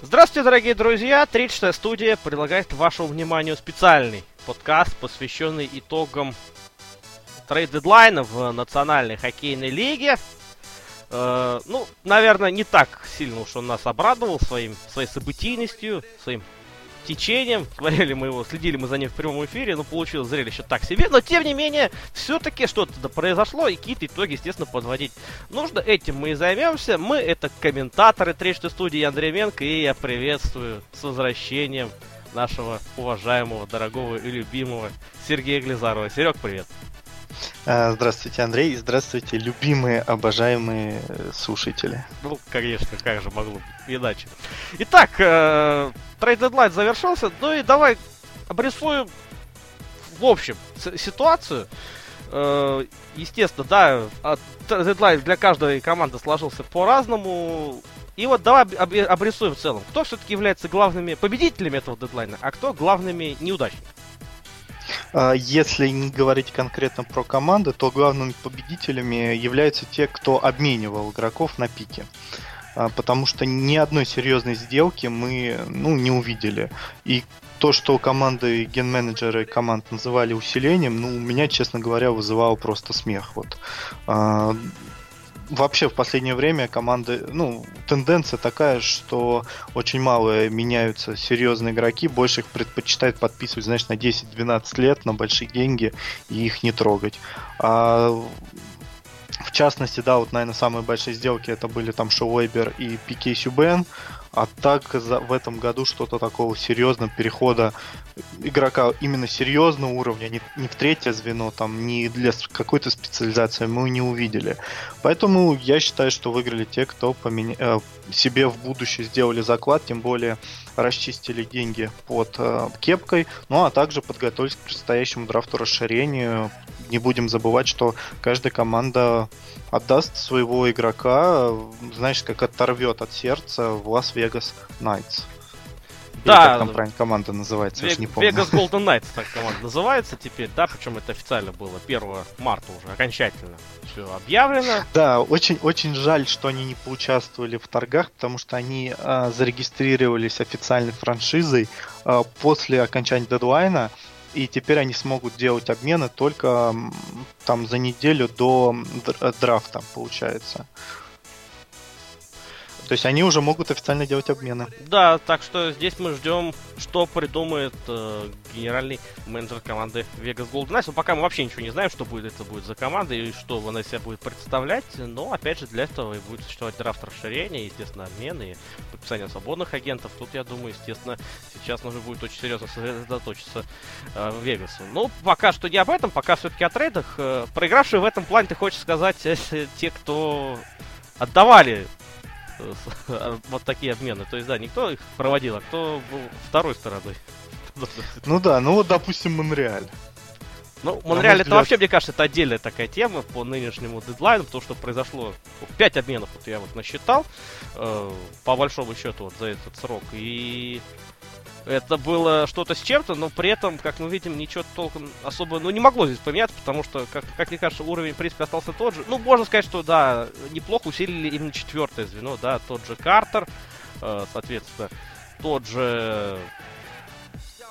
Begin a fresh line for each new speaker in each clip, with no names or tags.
Здравствуйте, дорогие друзья! 36 студия предлагает вашему вниманию специальный подкаст, посвященный итогам трейд-дедлайна в Национальной хоккейной лиге. Э, ну, наверное, не так сильно уж он нас обрадовал своим, своей событийностью, своим течением. Смотрели мы его, следили мы за ним в прямом эфире, но получилось зрелище так себе. Но тем не менее, все-таки что-то произошло, и какие-то итоги, естественно, подводить нужно. Этим мы и займемся. Мы это комментаторы Тречтой студии Андрей Менко, и я приветствую с возвращением нашего уважаемого, дорогого и любимого Сергея Глизарова. Серег, привет.
А, здравствуйте, Андрей. Здравствуйте, любимые, обожаемые э, слушатели.
Ну, конечно, как же могло быть иначе. Итак, э, трейд дедлайн завершился. Ну и давай обрисуем в общем ситуацию. Э, естественно, да, дедлайн для каждой команды сложился по-разному. И вот давай обрисуем в целом, кто все-таки является главными победителями этого дедлайна, а кто главными неудачниками.
А, если не говорить конкретно про команды, то главными победителями являются те, кто обменивал игроков на пике. А, потому что ни одной серьезной сделки мы ну, не увидели. И то, что команды ген-менеджеры команд называли усилением, ну, у меня, честно говоря, вызывало просто смех. Вот. Вообще в последнее время команды, ну, тенденция такая, что очень мало меняются серьезные игроки, больше их предпочитают подписывать, знаешь, на 10-12 лет, на большие деньги и их не трогать. А в частности, да, вот, наверное, самые большие сделки это были там Шоу Вейбер и Пике Сюбен. А так за, в этом году что-то такого серьезного перехода игрока именно серьезного уровня, не, не в третье звено, там, не для какой-то специализации мы не увидели. Поэтому я считаю, что выиграли те, кто поменя... э, себе в будущее сделали заклад, тем более расчистили деньги под э, кепкой, ну а также подготовились к предстоящему драфту расширению. Не будем забывать, что каждая команда отдаст своего игрока, знаешь, как оторвет от сердца в Лас-Вегас Найтс.
Да.
как там правильно команда называется,
Вег,
я не помню.
Vegas Golden Knights так команда называется теперь, да, причем это официально было 1 марта уже, окончательно все объявлено.
Да, очень, очень жаль, что они не поучаствовали в торгах, потому что они э, зарегистрировались официальной франшизой э, после окончания дедлайна, и теперь они смогут делать обмены только там за неделю до драфта, получается. То есть они уже могут официально делать обмены.
Да, так что здесь мы ждем, что придумает э, генеральный менеджер команды Vegas Golden Knights. Но пока мы вообще ничего не знаем, что будет это будет за команда и что она себя будет представлять. Но опять же для этого и будет существовать драфт расширения, естественно, обмены и подписание свободных агентов. Тут, я думаю, естественно, сейчас нужно будет очень серьезно сосредоточиться э, Вегасу. Ну, пока что не об этом, пока все-таки о трейдах. Э, проигравшие в этом плане, ты хочешь сказать, э, те, кто отдавали вот такие обмены. То есть, да, никто их проводил, а кто был второй стороной.
Ну да, ну вот, допустим, Монреаль.
Ну, Монреаль это вообще, мне кажется, это отдельная такая тема по нынешнему дедлайну, потому что произошло 5 обменов, вот я вот насчитал, э, по большому счету, вот за этот срок. И это было что-то с чем-то, но при этом, как мы видим, ничего толком особо, ну, не могло здесь поменяться, потому что, как, как мне кажется, уровень, в принципе, остался тот же. Ну, можно сказать, что, да, неплохо усилили именно четвертое звено, да, тот же Картер, э, соответственно, тот же...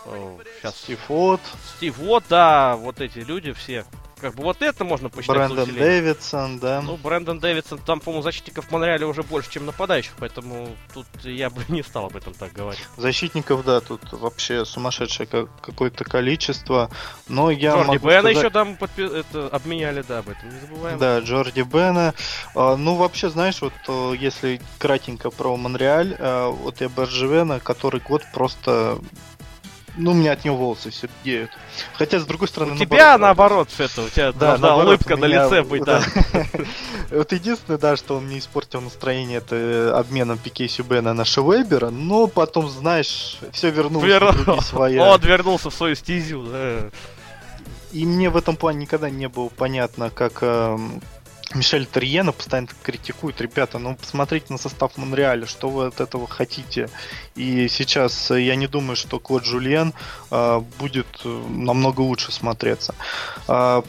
Э, сейчас... Стив Вот.
Стив Вот, да, вот эти люди все, как бы вот это можно посчитать
Брэндон Дэвидсон, да.
Ну, Брэндон Дэвидсон, там, по-моему, защитников в Монреале уже больше, чем нападающих, поэтому тут я бы не стал об этом так говорить.
Защитников, да, тут вообще сумасшедшее какое-то количество, но я
Джорди
могу
Бена
сказать...
еще там подпи... это, обменяли, да, об этом не забываем.
Да, Джорди Бена. А, ну, вообще, знаешь, вот э, если кратенько про Монреаль, э, вот я Берджевена, который год просто ну, у меня от него волосы все деют. Хотя, с другой стороны...
У тебя наоборот, это, у тебя да, должна улыбка на лице быть, да.
Вот единственное, да, что он мне испортил настроение, это обменом Пике Сюбена на Шевебера, но потом, знаешь, все вернулось в
свои. Он вернулся в свою стезю, да.
И мне в этом плане никогда не было понятно, как эм, Мишель Терьена постоянно критикует, ребята, ну посмотрите на состав Монреаля, что вы от этого хотите. И сейчас я не думаю, что Клод Жульен э, будет э, намного лучше смотреться. Э,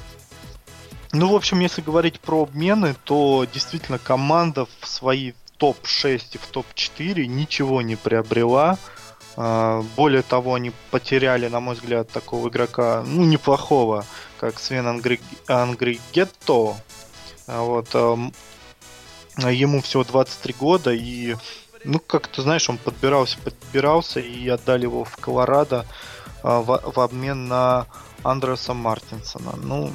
ну, в общем, если говорить про обмены, то действительно команда в свои топ-6 и в топ-4 ничего не приобрела. А, более того, они потеряли, на мой взгляд, такого игрока, ну, неплохого, как Свен Ангри... Ангригетто. А вот, ему всего 23 года, и, ну, как ты знаешь, он подбирался, подбирался, и отдали его в Колорадо в, в обмен на Андреса Мартинсона. Ну,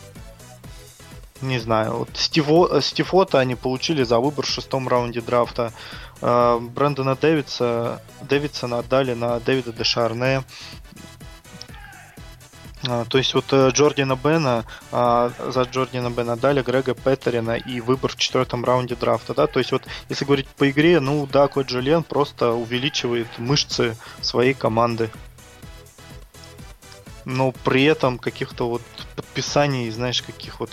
не знаю, вот Стиво, Стифота они получили за выбор в шестом раунде драфта. Э, Брэндона Дэвидса, Дэвидсона отдали на Дэвида Дешарне. Uh, то есть вот uh, Джордина Бена uh, за Джордина Бена дали Грега Петерина и выбор в четвертом раунде драфта, да, то есть вот если говорить по игре, ну да, Кот Джулиан просто увеличивает мышцы своей команды но при этом каких-то вот подписаний, знаешь, каких вот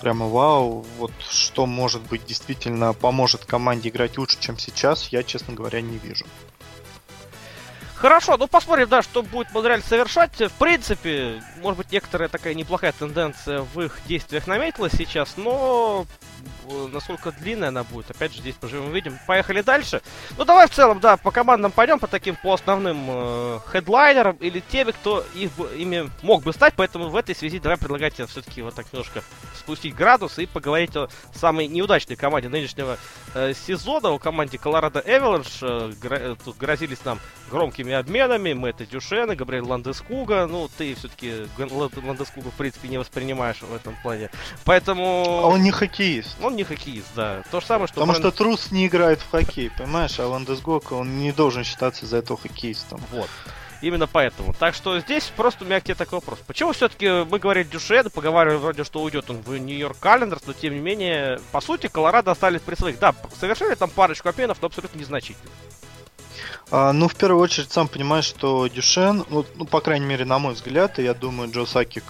прямо вау, вот что может быть действительно поможет команде играть лучше, чем сейчас, я, честно говоря, не вижу.
Хорошо, ну посмотрим, да, что будет Монреаль совершать. В принципе, может быть, некоторая такая неплохая тенденция в их действиях наметилась сейчас, но Э, насколько длинная она будет. Опять же, здесь поживем увидим. Поехали дальше. Ну, давай в целом, да, по командам пойдем, по таким, по основным э, хедлайнерам или теми, кто их, ими мог бы стать. Поэтому в этой связи давай предлагать тебе все-таки вот так немножко спустить градус и поговорить о самой неудачной команде нынешнего э, сезона. У команде Colorado Avalanche э, гро- э, тут грозились нам громкими обменами. Мы это Дюшен и Габриэль Ландескуга. Ну, ты все-таки Ландескуга, в принципе, не воспринимаешь в этом плане. Поэтому...
А он не хоккеист.
Он не хоккеист, да. То же самое, что...
Потому Брэнд... что трус не играет в хоккей, понимаешь? А Ландесгока, он не должен считаться за этого хоккеистом.
Вот. Именно поэтому. Так что здесь просто у меня к тебе такой вопрос. Почему все-таки мы говорили Дюшеда, поговаривали вроде, что уйдет он в Нью-Йорк Календерс, но тем не менее, по сути, Колорадо остались при своих. Да, совершили там парочку обменов, но абсолютно незначительно.
А, ну, в первую очередь, сам понимаешь, что Дюшен, ну, ну, по крайней мере, на мой взгляд, и я думаю, Джо Сакик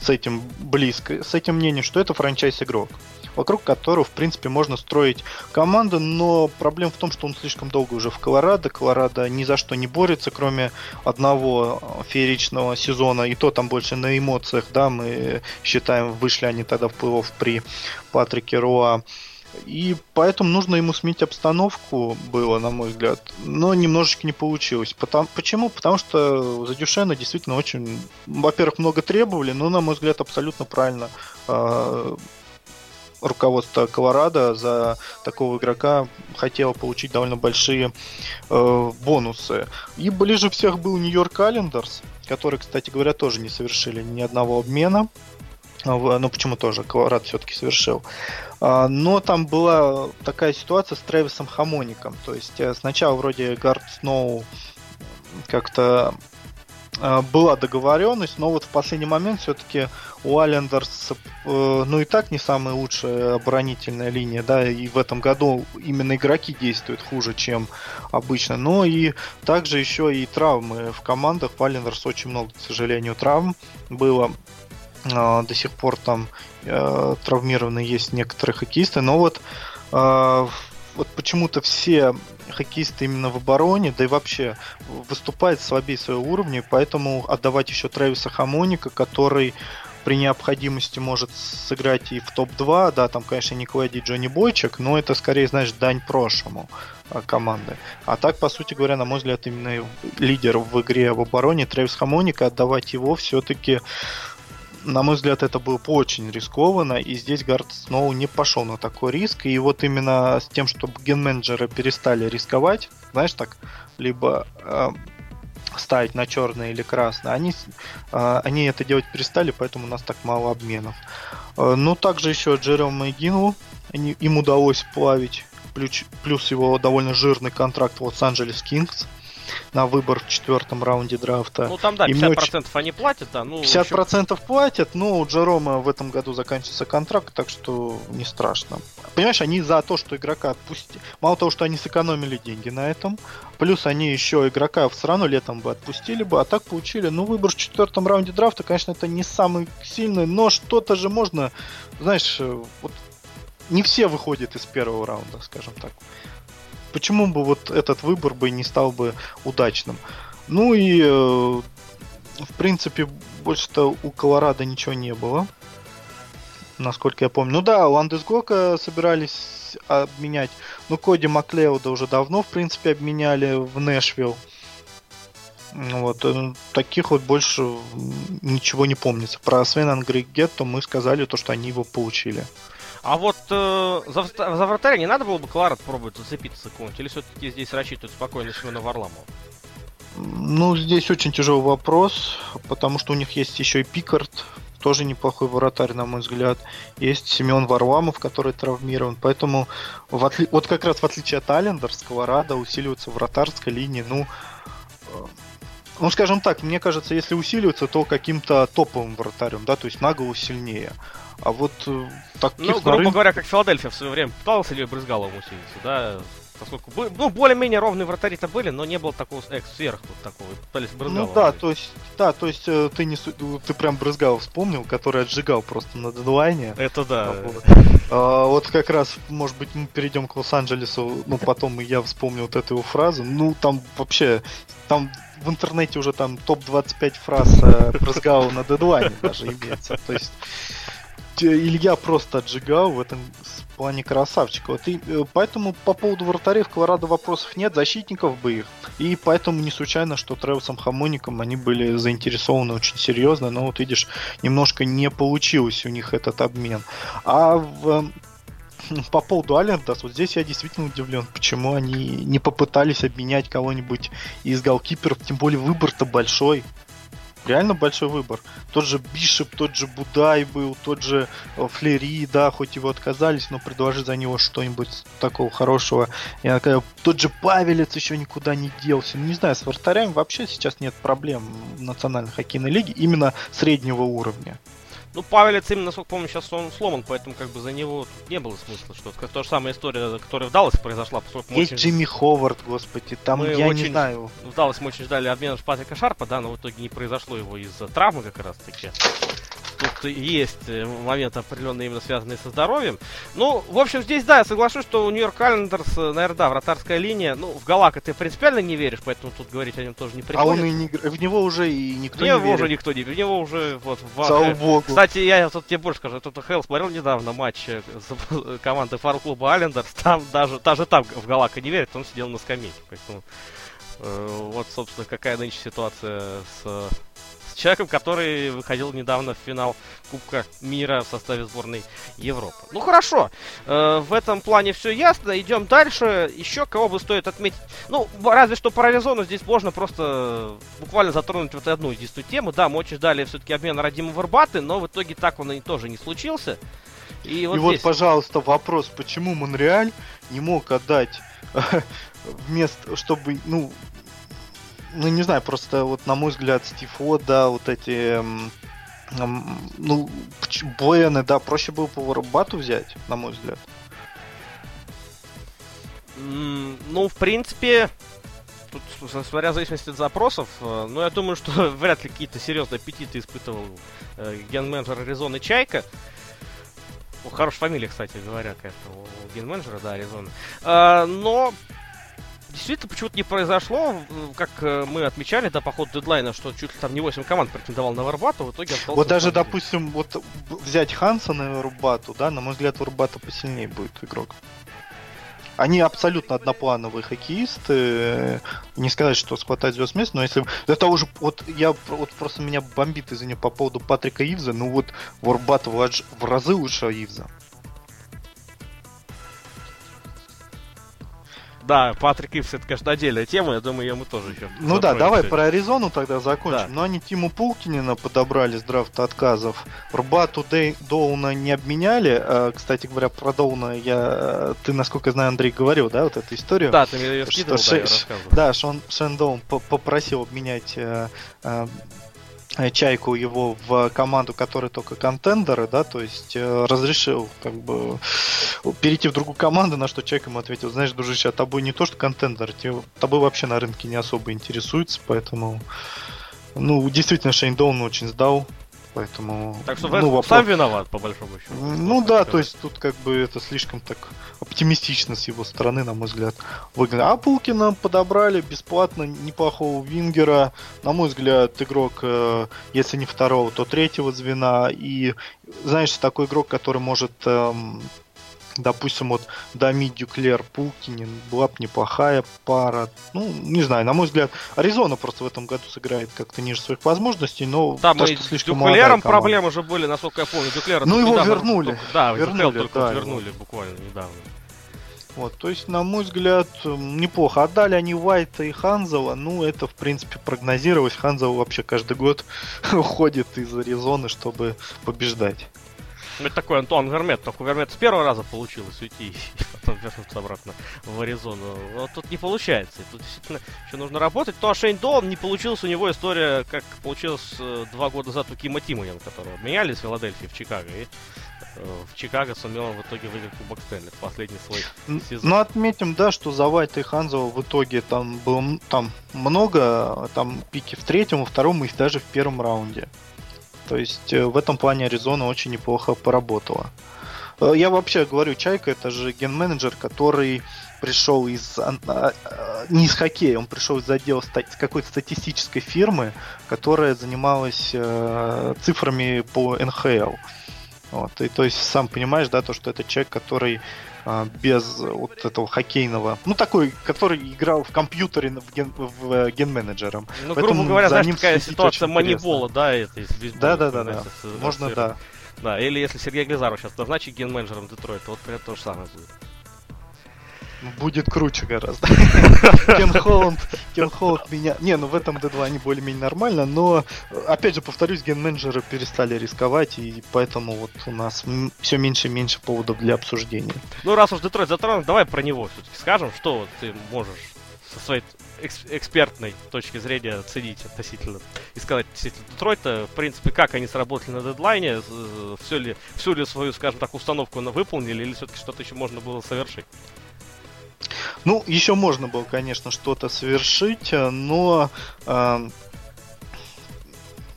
с этим близко, с этим мнением, что это франчайз-игрок, вокруг которого, в принципе, можно строить команду, но проблема в том, что он слишком долго уже в Колорадо. Колорадо ни за что не борется, кроме одного фееричного сезона, и то там больше на эмоциях, да, мы считаем, вышли они тогда в плей при Патрике Руа. И поэтому нужно ему сменить обстановку было, на мой взгляд. Но немножечко не получилось. Потому, почему? Потому что за Дюшена действительно очень, во-первых, много требовали, но, на мой взгляд, абсолютно правильно э, руководство Колорадо за такого игрока хотело получить довольно большие э, бонусы. И ближе всех был Нью-Йорк Календерс, который, кстати говоря, тоже не совершили ни одного обмена. Ну, почему тоже? Колорад все-таки совершил. А, но там была такая ситуация с Трэвисом Хамоником. То есть э, сначала вроде Гард Сноу как-то э, была договоренность, но вот в последний момент все-таки у Аллендерс, э, ну и так не самая лучшая оборонительная линия, да, и в этом году именно игроки действуют хуже, чем обычно. Но и также еще и травмы в командах. В Аллендерс очень много, к сожалению, травм было. А, до сих пор там э, травмированы есть некоторые хоккеисты, но вот, э, вот почему-то все хоккеисты именно в обороне, да и вообще выступают слабее своего уровня, поэтому отдавать еще Трэвиса Хамоника, который при необходимости может сыграть и в топ-2, да, там, конечно, не Клади Джонни Бойчик, но это скорее, знаешь, дань прошлому а, команды. А так, по сути говоря, на мой взгляд, именно лидер в игре в обороне Трэвис Хамоника, отдавать его все-таки на мой взгляд, это было очень рискованно, и здесь Гард Сноу не пошел на такой риск. И вот именно с тем, чтобы ген-менеджеры перестали рисковать, знаешь, так, либо э, ставить на черное или красное, они, э, они это делать перестали, поэтому у нас так мало обменов. Э, ну, также еще Джером Мэгину, им удалось плавить, плюс его довольно жирный контракт в Лос-Анджелес Кингс на выбор в четвертом раунде драфта.
Ну там да, 50% очень... они платят, да. Ну,
50% общем... платят, но у Джерома в этом году заканчивается контракт, так что не страшно. Понимаешь, они за то, что игрока отпустили. Мало того, что они сэкономили деньги на этом, плюс они еще игрока все равно летом бы отпустили бы, а так получили. Ну, выбор в четвертом раунде драфта, конечно, это не самый сильный, но что-то же можно, знаешь, вот не все выходят из первого раунда, скажем так почему бы вот этот выбор бы не стал бы удачным? Ну и, э, в принципе, больше-то у Колорадо ничего не было. Насколько я помню. Ну да, Ландесгока собирались обменять. Ну, Коди Маклеуда уже давно, в принципе, обменяли в Нэшвилл. Вот, э, таких вот больше ничего не помнится. Про Свен Григетто мы сказали то, что они его получили.
А вот э, за, за вратаря не надо было бы Кларет пробовать зацепиться какого-нибудь? Или все-таки здесь рассчитывают спокойно Семена Варламова?
Ну, здесь очень тяжелый вопрос, потому что у них есть еще и Пикард, тоже неплохой вратарь, на мой взгляд. Есть Семен Варламов, который травмирован. Поэтому, в отли... вот как раз в отличие от Алендерского, Рада усиливается вратарской линии. Ну, э, ну, скажем так, мне кажется, если усиливаться, то каким-то топовым вратарем, да, то есть на голову сильнее. А вот э,
таких Ну, грубо рынке... говоря, как Филадельфия в свое время пытался или брызгалом усилиться, да, поскольку ну, более-менее ровные вратари-то были, но не было такого экс сверх тут такого. Пытались
брызгала. Ну да, то есть, да, то есть э, ты не ты прям брызгал вспомнил, который отжигал просто на дедлайне.
Это да.
Вот. А, вот как раз, может быть, мы перейдем к Лос-Анджелесу, ну потом я вспомнил вот эту его фразу. Ну там вообще, там в интернете уже там топ-25 фраз э, брызгал на дедлайне даже имеется. То есть Илья просто отжигал в этом плане красавчик. Вот и э, поэтому по поводу вратарей в Колорадо вопросов нет, защитников бы их. И поэтому не случайно, что Тревисом Хамоником они были заинтересованы очень серьезно, но вот видишь, немножко не получилось у них этот обмен. А в по поводу Алендас, вот здесь я действительно удивлен, почему они не попытались обменять кого-нибудь из голкиперов, тем более выбор-то большой реально большой выбор. Тот же Бишеп, тот же Будай был, тот же э, Флери, да, хоть его отказались, но предложи за него что-нибудь такого хорошего. Я, тот же Павелец еще никуда не делся. Ну, не знаю, с вратарями вообще сейчас нет проблем в национальной хоккейной лиге именно среднего уровня.
Ну, Павелец именно, насколько помню, сейчас он сломан, поэтому как бы за него не было смысла что-то. Как то же самая история, которая в Далласе произошла.
Есть очень... Джимми Ховард, господи, там мы я очень... не знаю.
В Далласе мы очень ждали обмена Патрика Шарпа, да, но в итоге не произошло его из-за травмы как раз таки тут есть э, моменты определенные именно связанные со здоровьем. Ну, в общем, здесь, да, я соглашусь, что у Нью-Йорк Календерс, наверное, да, вратарская линия. Ну, в Галака ты принципиально не веришь, поэтому тут говорить о нем тоже не приходится.
А он и не, в него уже и никто в
не
верит.
уже никто не В него уже вот...
В, Слава э, богу.
Кстати, я тут тебе больше скажу, тут Хелл смотрел недавно матч э, с командой фару-клуба Алендерс. Там даже, даже там в Галака не верит, он сидел на скамейке. Поэтому э, вот, собственно, какая нынче ситуация с человеком, который выходил недавно в финал Кубка мира в составе сборной Европы. Ну хорошо, э, в этом плане все ясно. Идем дальше. Еще кого бы стоит отметить? Ну, разве что про Аризону здесь можно просто буквально затронуть вот одну единственную тему. Да, мы очень ждали все-таки обмен Радима Варбаты, но в итоге так он и тоже не случился.
И вот, и вот пожалуйста, вопрос, почему Монреаль не мог отдать вместо, чтобы, ну, ну, не знаю, просто вот на мой взгляд, Стив да, вот эти, ну, Бояны, да, проще было по Бату взять, на мой взгляд.
Ну, в принципе, тут, смотря в зависимости от запросов, э, ну, я думаю, что вряд ли какие-то серьезные аппетиты испытывал э, ген-менеджер Аризоны Чайка. О, хорошая фамилия, кстати говоря, какая-то у ген-менеджера, да, Аризона. Э, но действительно почему-то не произошло, как э, мы отмечали, да, по ходу дедлайна, что чуть ли там не 8 команд претендовал на Варбату, в итоге
остался... Вот даже, допустим, вот взять Хансона и Варбату, да, на мой взгляд, Варбата посильнее будет игрок. Они абсолютно одноплановые хоккеисты. Не сказать, что схватать звезд мест, но если... Это уже... Вот я... Вот просто меня бомбит, извини, по поводу Патрика Ивза. Ну вот Варбат в, в разы лучше Ивза.
Да, Патрик Ивс это, конечно, отдельная тема, я думаю, ее мы тоже еще.
Ну да, давай сегодня. про Аризону тогда закончим. Да. Но они Тиму Пулкинина подобрали с драфта отказов. Рбату Дей, Доуна не обменяли. А, кстати говоря, про Доуна я, ты, насколько знаю, Андрей говорил, да, вот эту историю?
Да, ты мне ее скидывал, что, да, я рассказывал.
Да, Шон, Шен Доун попросил обменять э, э, Э, чайку его в команду, которая только контендеры, да, то есть э, разрешил как бы перейти в другую команду, на что Чайка ему ответил, знаешь, дружище, а тобой не то, что контендер, тобой вообще на рынке не особо интересуется, поэтому, ну, действительно, Шейн Доун очень сдал, Поэтому...
Так что ну, вопрос... сам виноват, по большому счету.
Ну да, сказать. то есть тут как бы это слишком так оптимистично с его стороны, на мой взгляд, выглядит. А Пулкина подобрали бесплатно, неплохого вингера. На мой взгляд, игрок, э, если не второго, то третьего звена. И, знаешь, такой игрок, который может эм, Допустим, вот Дами Дюклер Пулкинин была бы неплохая пара. Ну, не знаю, на мой взгляд, Аризона просто в этом году сыграет как-то ниже своих возможностей, но
Там то, что слишком Дюклером проблемы уже были, насколько я помню. Дюклера
ну, его вернули.
Только, да, вернули, только да, вернули его. буквально недавно.
Вот, то есть, на мой взгляд, неплохо. Отдали они Уайта и Ханзела, ну, это, в принципе, прогнозировалось. Ханзел вообще каждый год уходит из Аризоны, чтобы побеждать.
Ну, это такой Антуан Гармет, только у Гармета с первого раза получилось уйти и потом вернуться обратно в Аризону. Вот тут не получается. Тут действительно еще нужно работать. То, а Шейн Доун не получилась у него история, как получилось э, два года назад у Кима Тимоян, которого обменяли из Филадельфии в Чикаго. И э, в Чикаго сумел в итоге выиграть Кубок Стэнли в последний свой сезон.
Ну, отметим, да, что за Вайта и Ханзова в итоге там было там много, там пики в третьем, во втором и даже в первом раунде. То есть э, в этом плане Аризона очень неплохо поработала. Э, я вообще говорю, Чайка это же ген-менеджер, который пришел из а, а, не из хоккея, он пришел из отдела с какой-то статистической фирмы, которая занималась э, цифрами по НХЛ. Вот, и то есть сам понимаешь, да, то, что это человек, который а, без вот этого хоккейного, ну такой, который играл в компьютере в, ген, в ген-менеджером.
Ну, Поэтому грубо говоря, знаешь, такая ситуация манибола, да, это из
Да, да, да, да. Можно, да.
Да, или если Сергей Глазаров сейчас назначить ген-менеджером Детройта, вот прям то же самое будет.
Будет круче гораздо. Кен Холланд, Кен Холланд меня... Не, ну в этом D2 они более-менее нормально, но, опять же, повторюсь, ген-менеджеры перестали рисковать, и поэтому вот у нас все меньше и меньше поводов для обсуждения.
Ну, раз уж Детройт затронут, давай про него все-таки скажем, что ты можешь со своей экспертной точки зрения оценить относительно и сказать относительно Детройта, в принципе, как они сработали на дедлайне, все ли, всю ли свою, скажем так, установку на выполнили, или все-таки что-то еще можно было совершить?
Ну, еще можно было, конечно, что-то совершить, э, но э,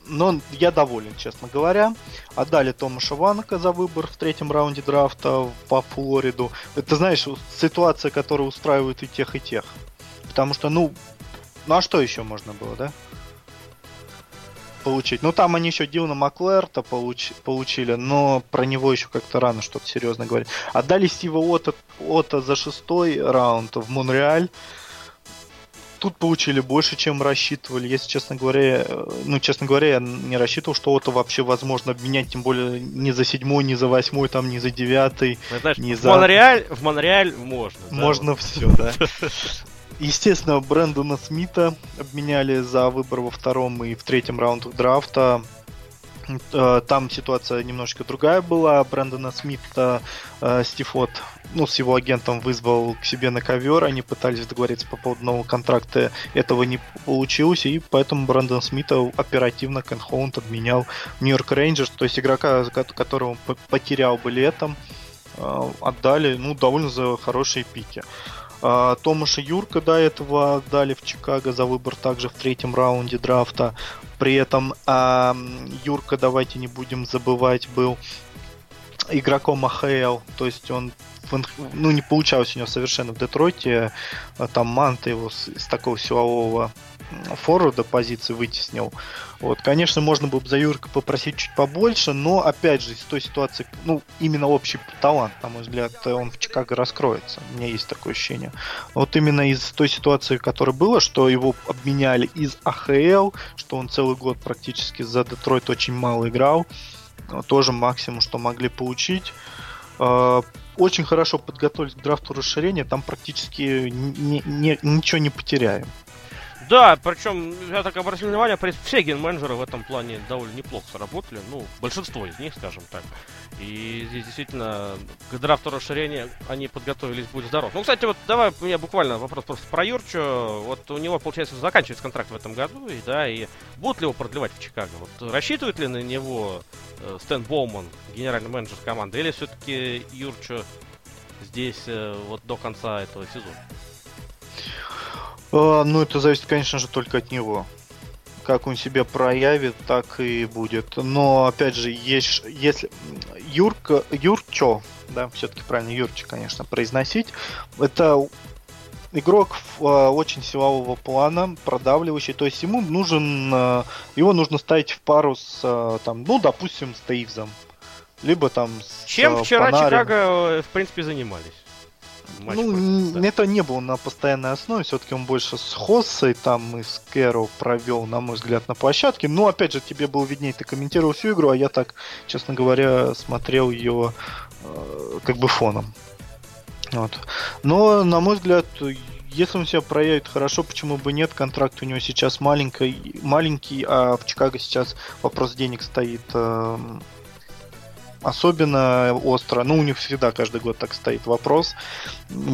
но я доволен, честно говоря. Отдали Томаша Ванка за выбор в третьем раунде драфта по Флориду. Это, знаешь, ситуация, которая устраивает и тех, и тех. Потому что, ну, ну а что еще можно было, да? Получить. Ну, там они еще Дилана Маклерта получ, получили, но про него еще как-то рано что-то серьезно говорить. Отдали Стива Ота, Ота за шестой раунд в Монреаль. Тут получили больше, чем рассчитывали. Если честно говоря, ну, честно говоря, я не рассчитывал, что Ота вообще возможно обменять, тем более не за седьмой, не за восьмой, там, не за девятый.
Ну, знаешь,
не
в, за... Монреаль, в Монреаль можно.
Можно да, все, да. Естественно, Брэндона Смита обменяли за выбор во втором и в третьем раундах драфта. Э, там ситуация немножечко другая была. Брэндона Смита э, Стифот, ну, с его агентом вызвал к себе на ковер. Они пытались договориться по поводу нового контракта. Этого не получилось. И поэтому Брэндон Смита оперативно Кен Холланд обменял Нью-Йорк Рейнджерс. То есть игрока, которого потерял бы летом, э, отдали, ну, довольно за хорошие пики. А, Томаша Юрка до этого дали в Чикаго за выбор также в третьем раунде драфта. При этом а, Юрка, давайте не будем забывать, был игроком АХЛ, то есть он ну, не получалось у него совершенно в Детройте. А, там Манта его с, с такого силового форварда позиции вытеснил. Вот, конечно, можно было бы за Юрка попросить чуть побольше, но, опять же, из той ситуации, ну, именно общий талант, на мой взгляд, он в Чикаго раскроется. У меня есть такое ощущение. Вот именно из той ситуации, которая была, что его обменяли из АХЛ, что он целый год практически за Детройт очень мало играл, тоже максимум, что могли получить. А, очень хорошо подготовились к драфту расширения, там практически ни, ни, ничего не потеряем.
Да, причем, я так обратил внимание, все ген-менеджеры в этом плане довольно неплохо сработали. Ну, большинство из них, скажем так. И здесь действительно к драфту расширения они подготовились, будь здоров. Ну, кстати, вот давай у меня буквально вопрос просто про Юрчу. Вот у него, получается, заканчивается контракт в этом году, и да, и будут ли его продлевать в Чикаго? Вот рассчитывает ли на него э, Стэн Боуман, генеральный менеджер команды, или все-таки Юрчу здесь э, вот до конца этого сезона?
А, ну, это зависит, конечно же, только от него. Как он себя проявит, так и будет. Но, опять же, есть, если Юрка, Юрчо, да, все-таки правильно Юрчи, конечно, произносить, это игрок а, очень силового плана, продавливающий. То есть ему нужен, а, его нужно ставить в пару с, там, ну, допустим, с Тейвзом. либо там
с Чем
э,
вчера Панарем. Чикаго, э, в принципе, занимались?
Ну, да. это не было на постоянной основе, все-таки он больше с Хоссой там и с Кэро провел, на мой взгляд, на площадке. Но, опять же, тебе было виднее, ты комментировал всю игру, а я так, честно говоря, смотрел ее э, как бы фоном. Вот. Но, на мой взгляд, если он себя проявит хорошо, почему бы нет? Контракт у него сейчас маленький, маленький а в Чикаго сейчас вопрос денег стоит э, особенно остро. Ну, у них всегда каждый год так стоит вопрос.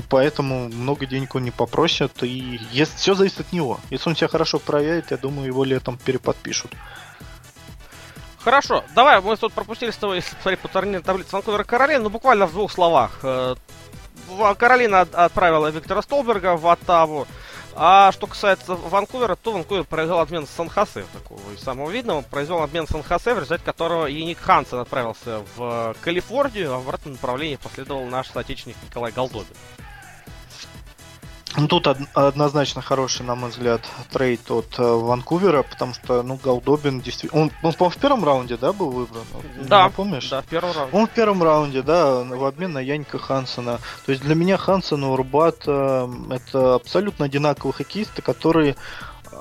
Поэтому много денег он не попросит. И если, все зависит от него. Если он себя хорошо проявит, я думаю, его летом переподпишут.
Хорошо, давай, мы тут пропустили с тобой, посмотреть по турнирной таблице Ванкувера Каролина, ну буквально в двух словах. Э, Каролина отправила Виктора Столберга в Оттаву. А что касается Ванкувера, то Ванкувер произвел обмен с Сан-Хосе, такого и самого видного. Произвел обмен с Сан-Хосе, в результате которого Яник Хансен отправился в Калифорнию, а в обратном направлении последовал наш соотечественник Николай Голдобин.
Ну, тут од- однозначно хороший, на мой взгляд, трейд от э, Ванкувера, потому что, ну, Галдобин действительно... Он, он по-моему, в первом раунде, да, был выбран?
Да,
помнишь?
Да, в первом раунде.
Он в первом раунде, да, в обмен на Янька Хансона. То есть для меня Хансен и Урбат э, это абсолютно одинаковые хоккеисты, которые... Э,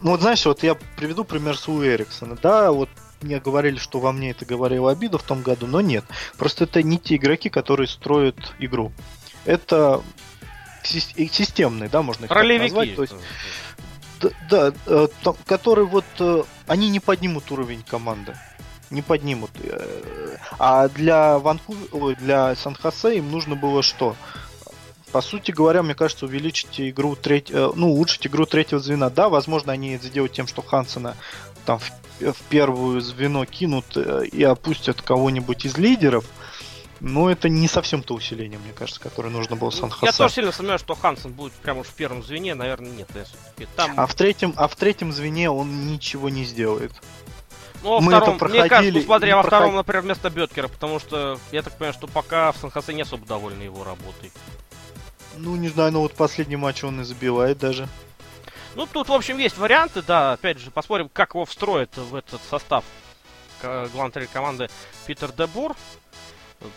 ну, вот знаешь, вот я приведу пример с У Эриксона. Да, вот мне говорили, что во мне это говорила обида в том году, но нет. Просто это не те игроки, которые строят игру. Это системные, да, можно их
Ролевики. назвать. То есть,
да, да э, там, которые вот э, они не поднимут уровень команды. Не поднимут. Э, а для Ванкувера, для Сан-Хосе им нужно было что? По сути говоря, мне кажется, увеличить игру треть, ну, улучшить игру третьего звена. Да, возможно, они это сделают тем, что Хансена там в, в первую звено кинут и опустят кого-нибудь из лидеров. Но это не совсем то усиление, мне кажется, которое нужно было сан
Я тоже сильно сомневаюсь, что Хансен будет прямо уж в первом звене, наверное, нет.
Там... А, в третьем, а в третьем звене он ничего не сделает.
Ну, Мы втором, это проходили, мне кажется, ну, смотри, а во втором, например, вместо Беткера, потому что я так понимаю, что пока в сан не особо довольны его работой.
Ну, не знаю, но вот последний матч он и забивает даже.
Ну, тут, в общем, есть варианты, да, опять же, посмотрим, как его встроит в этот состав главный команды Питер Дебур.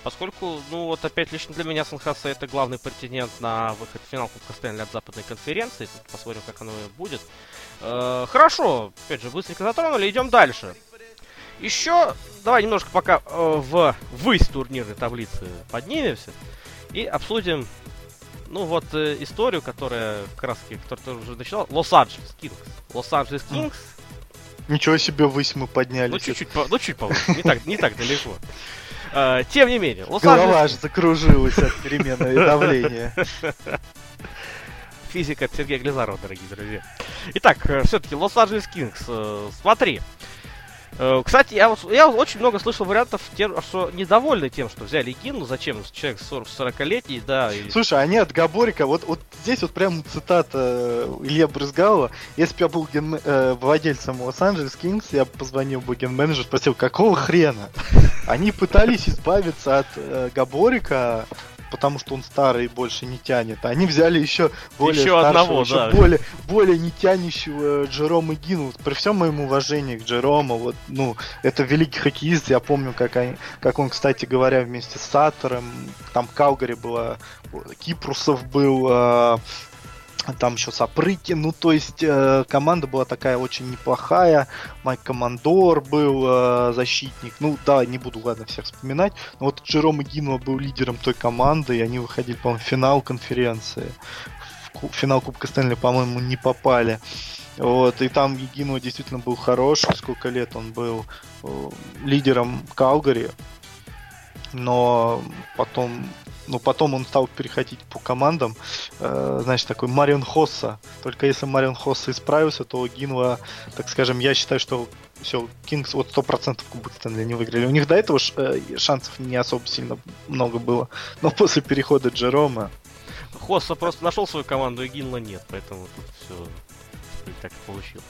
Поскольку, ну вот опять лично для меня сан это главный претендент на выход в финал Кубка Стэнли от западной конференции. Тут посмотрим, как оно будет. Э, хорошо, опять же, быстренько затронули, идем дальше. Еще, давай немножко пока э, в высь турнирной таблицы поднимемся и обсудим, ну вот, э, историю, которая, как раз, которую ты уже начинал, Лос-Анджелес Кингс. Лос-Анджелес Кингс
Ничего себе, высь мы подняли. Ну,
чуть-чуть, ну, чуть повыше, не так, не так далеко. А, тем не менее,
Голова аж закружилась от переменного давления.
Физика от Сергея Глизарова, дорогие друзья. Итак, э, все-таки Лос-Анджелес Кингс. Э, смотри, кстати, я, вот, я очень много слышал вариантов, тем, что недовольны тем, что взяли Гину. Зачем человек 40-летний, да.
И... Слушай, а нет, Габорика, вот, вот здесь вот прям цитата э, Илья Брызгалова. Если бы я был ген, э, владельцем Лос-Анджелес Кингс, я позвонил бы ген-менеджеру, спросил, какого хрена? Они пытались избавиться от э, Габорика, потому что он старый и больше не тянет. Они взяли еще более еще старшего, одного, еще да. более, более не тянущего Джерома Гину. При всем моем уважении к Джерому, вот, ну, это великий хоккеист. Я помню, как, они, как он, кстати говоря, вместе с Саттером, там Калгари было, Кипрусов был, э, там еще Сапрыки, ну то есть э, команда была такая очень неплохая, Майк Командор был э, защитник, ну да, не буду, ладно, всех вспоминать, но вот Джером Гинова был лидером той команды, и они выходили, по-моему, в финал конференции, в финал Кубка Стэнли, по-моему, не попали. Вот, и там Егинова действительно был хороший, сколько лет он был э, лидером Калгари, но потом но потом он стал переходить по командам, э, значит, такой Марион Хосса. Только если Марион Хосса исправился, то Гинва, так скажем, я считаю, что все, Кингс вот сто процентов Кубок Стэнли не выиграли. У них до этого э, шансов не особо сильно много было. Но после перехода Джерома...
Хосса просто нашел свою команду, и Гинла нет, поэтому тут все так и получилось.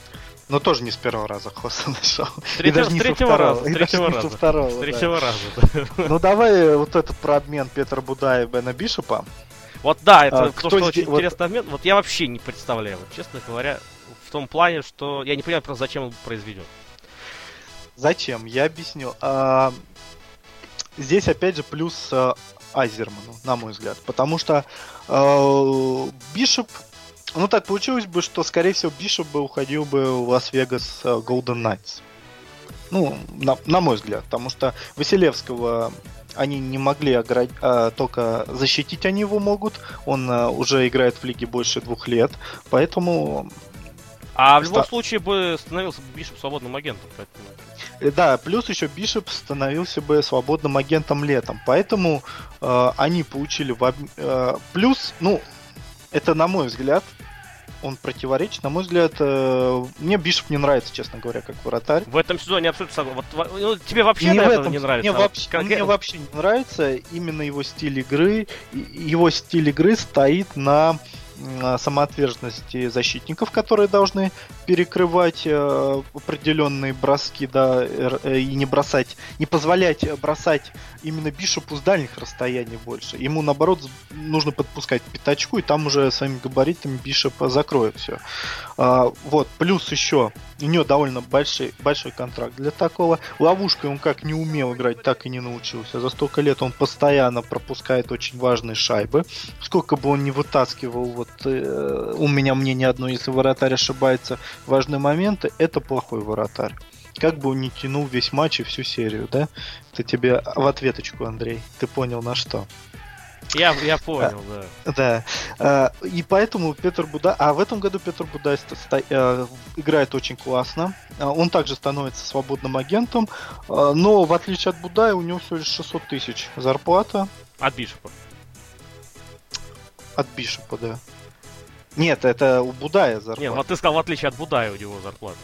Но тоже не с первого раза Хоса нашел.
С третьего, с третьего раза. С третьего раза.
Второго,
с третьего
да. раза. Ну давай вот этот про обмен Петра Буда и Бена Бишопа.
Вот да, это а, то, что очень вот... интересный обмен. Вот я вообще не представляю, вот, честно говоря, в том плане, что я не понимаю просто, зачем он произведен.
Зачем? Я объясню. А, здесь опять же плюс э, Айзерману, на мой взгляд. Потому что э, Бишоп ну так получилось бы, что, скорее всего, Бишоп бы уходил бы в Лас-Вегас э, Golden Knights. Ну, на, на мой взгляд, потому что Василевского они не могли оград... а, только защитить они его могут. Он а, уже играет в лиге больше двух лет, поэтому.
А в любом Ста... случае бы становился бы Бишоп свободным агентом, поэтому.
Э, да, плюс еще Бишоп становился бы свободным агентом летом, поэтому э, они получили в об... э, плюс, ну, это на мой взгляд, он противоречит. На мой взгляд, э, мне Бишоп не нравится, честно говоря, как вратарь.
В этом сезоне абсолютно Вот, ну, тебе вообще не, в этом, не нравится?
Мне, а вообще, вот, мне вообще не нравится именно его стиль игры. Его стиль игры стоит на самоотверженности защитников, которые должны перекрывать э, определенные броски, да, э, и не бросать, не позволять бросать именно Бишопу с дальних расстояний больше. Ему, наоборот, нужно подпускать пятачку, и там уже своими габаритами Бишоп закроет все. А, вот, плюс еще, у него довольно большой, большой контракт для такого. Ловушкой он как не умел играть, так и не научился. За столько лет он постоянно пропускает очень важные шайбы. Сколько бы он не вытаскивал, вот э, у меня мнение одно, если вратарь ошибается важные моменты, это плохой вратарь. Как бы он не тянул весь матч и всю серию, да? Это тебе в ответочку, Андрей. Ты понял на что?
Я, я понял, а,
да. Да. А, и поэтому Петр Буда... А в этом году Петр Будай сто... а, играет очень классно. А, он также становится свободным агентом. А, но в отличие от Будая у него всего лишь 600 тысяч зарплата.
От Бишопа.
От Бишопа, да. Нет, это у Будая зарплата. Нет,
вот ты сказал, в отличие от Будая у него зарплата.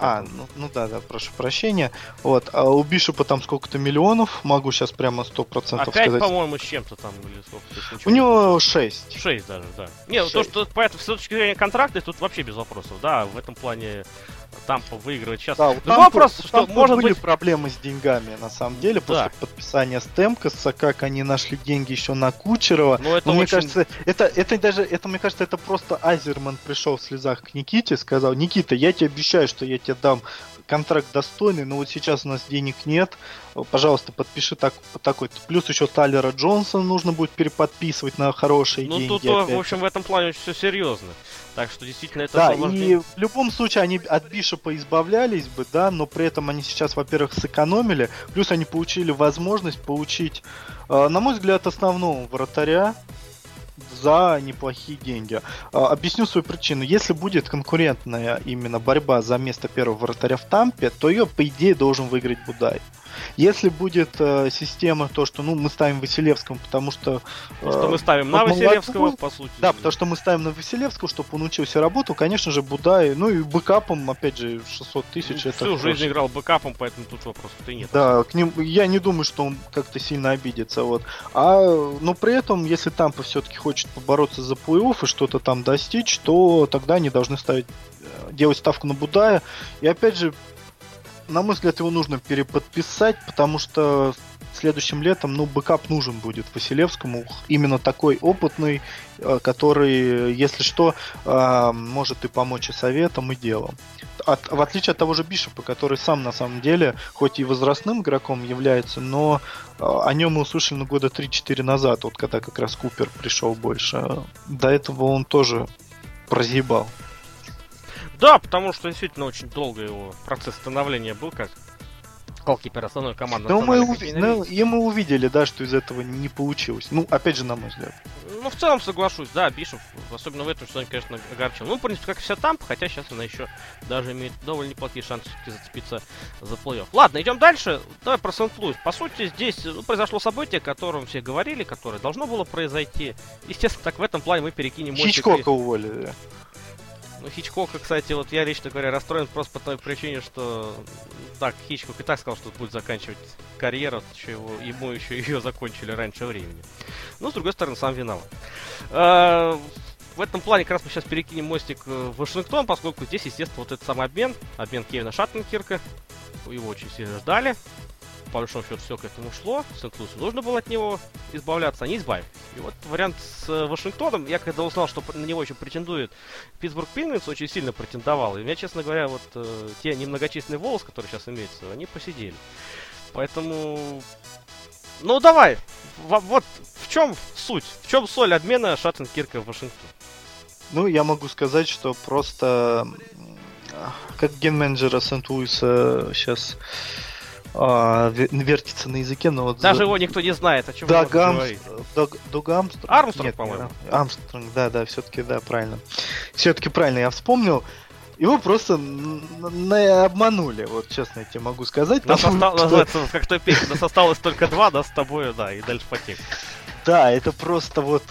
А, ну, ну да, да, прошу прощения. Вот, а у Бишопа там сколько-то миллионов, могу сейчас прямо сто процентов
сказать. по-моему, с чем-то там, или сколько
У него 6.
6 даже, да. Не, 6. Ну то, что, поэтому, с точки зрения контракта, тут вообще без вопросов, да, в этом плане Тампа выигрывает сейчас. Да,
ну, вопрос, что может были быть... проблемы с деньгами, на самом деле, после да. подписания Стемкаса, как они нашли деньги еще на Кучерова. Ну, это Но, очень... мне кажется, это, это даже, это, мне кажется, это просто Азерман пришел в слезах к Никите, сказал, Никита, я тебе обещаю, что я тебе дам контракт достойный, но вот сейчас у нас денег нет. Пожалуйста, подпиши так, такой. Плюс еще Талера Джонсона нужно будет переподписывать на хорошие ну, деньги. Ну, тут,
опять. в общем, в этом плане все серьезно. Так что действительно это
Да, и в любом случае они от Бишопа избавлялись бы, да, но при этом они сейчас, во-первых, сэкономили, плюс они получили возможность получить, э, на мой взгляд, основного вратаря, за неплохие деньги. А, объясню свою причину. Если будет конкурентная именно борьба за место первого вратаря в Тампе, то ее, по идее, должен выиграть Будай. Если будет э, система то, что ну мы ставим Василевскому, потому что...
Э, что мы ставим на Василевского, молодого, по сути.
Да, потому что мы ставим на Василевского, чтобы он учился работу, конечно же, Будай, ну и бэкапом, опять же, 600 тысяч.
Ну, это всю жизнь играл бэкапом, поэтому тут вопросов-то и нет.
Да, к ним, я не думаю, что он как-то сильно обидится, вот. А, но при этом, если Тампа все-таки хочет побороться за плей-офф и что-то там достичь, то тогда они должны ставить э, делать ставку на Будая. И опять же, на мой взгляд, его нужно переподписать, потому что следующим летом, ну, бэкап нужен будет Василевскому. Именно такой опытный, э, который, если что, э, может и помочь и советом, и делом. От, в отличие от того же Бишопа, который сам на самом деле, хоть и возрастным игроком является, но э, о нем мы услышали ну, года 3-4 назад, вот когда как раз Купер пришел больше. До этого он тоже прозъебал.
Да, потому что действительно очень долго его процесс становления был как голкипер основной команды.
Ну, мы, уви- ну, и мы увидели, да, что из этого не получилось. Ну, опять же, на мой взгляд.
Ну, в целом соглашусь, да, Бишев, особенно в этом сезоне, конечно, огорчил. Ну, в принципе, как и вся там, хотя сейчас она еще даже имеет довольно неплохие шансы зацепиться за плей-офф. Ладно, идем дальше. Давай про Сент-Луис. По сути, здесь ну, произошло событие, о котором все говорили, которое должно было произойти. Естественно, так в этом плане мы перекинем...
Хичкока и... уволили.
Ну, Хичкока, кстати, вот я лично говоря расстроен просто по той причине, что так, Хичкок и так сказал, что будет заканчивать карьеру, что его, ему еще ее закончили раньше времени. Ну, с другой стороны, сам виноват. А, в этом плане как раз мы сейчас перекинем мостик в Вашингтон, поскольку здесь, естественно, вот этот самый обмен, обмен Кевина Шаттенкирка, его очень сильно ждали по большому счету все к этому шло, Сент-Луису нужно было от него избавляться, они избавились. И вот вариант с э, Вашингтоном, я когда узнал, что на него еще претендует Питтсбург Пингвинс, очень сильно претендовал. И у меня, честно говоря, вот э, те немногочисленные волосы, которые сейчас имеются, они посидели. Поэтому Ну давай, в- вот в чем суть, в чем соль обмена Шаттенкирка в Вашингтон?
Ну, я могу сказать, что просто как ген-менеджера Сент-Луиса сейчас вертится на языке, но вот...
Даже
за-
его никто не знает, о чем
Даг
он
Амс-
говорит.
Дог, Дог Амстронг?
Армстронг,
Нет,
по-моему.
не Армстронг, да, да, все-таки, да, правильно. Все-таки правильно я вспомнил. Его просто н- н- обманули, вот честно я тебе могу сказать.
Нас
потому
осталось,
что-
как той нас осталось только два, да, с тобой, да, и дальше потек.
Да, это просто вот...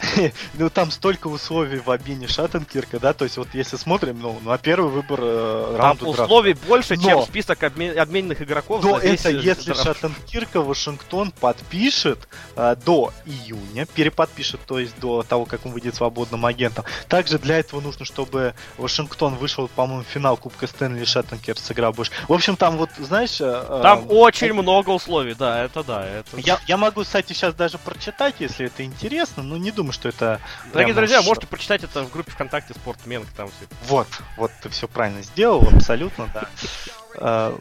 Ну, там столько условий в обмене Шаттенкирка, да, то есть вот если смотрим, ну, на первый выбор э,
Там
раунда драфта.
условий больше, чем список обмен- обмененных игроков.
Но это
э,
если
драфт.
Шаттенкирка Вашингтон подпишет э, до июня, переподпишет, то есть до того, как он выйдет свободным агентом. Также для этого нужно, чтобы Вашингтон вышел, по-моему, в финал Кубка Стэнли и Шаттенкирк сыграл больше. В общем, там вот, знаешь... э,
Там
э,
очень много условий, да, это да. Это...
Я, я могу, кстати, сейчас даже прочитать, если это интересно, но не думаю, что это...
Дорогие друзья,
уж-
можете прочитать это в группе ВКонтакте Спортменг, там все.
Вот, вот ты все правильно сделал, абсолютно, да. Э,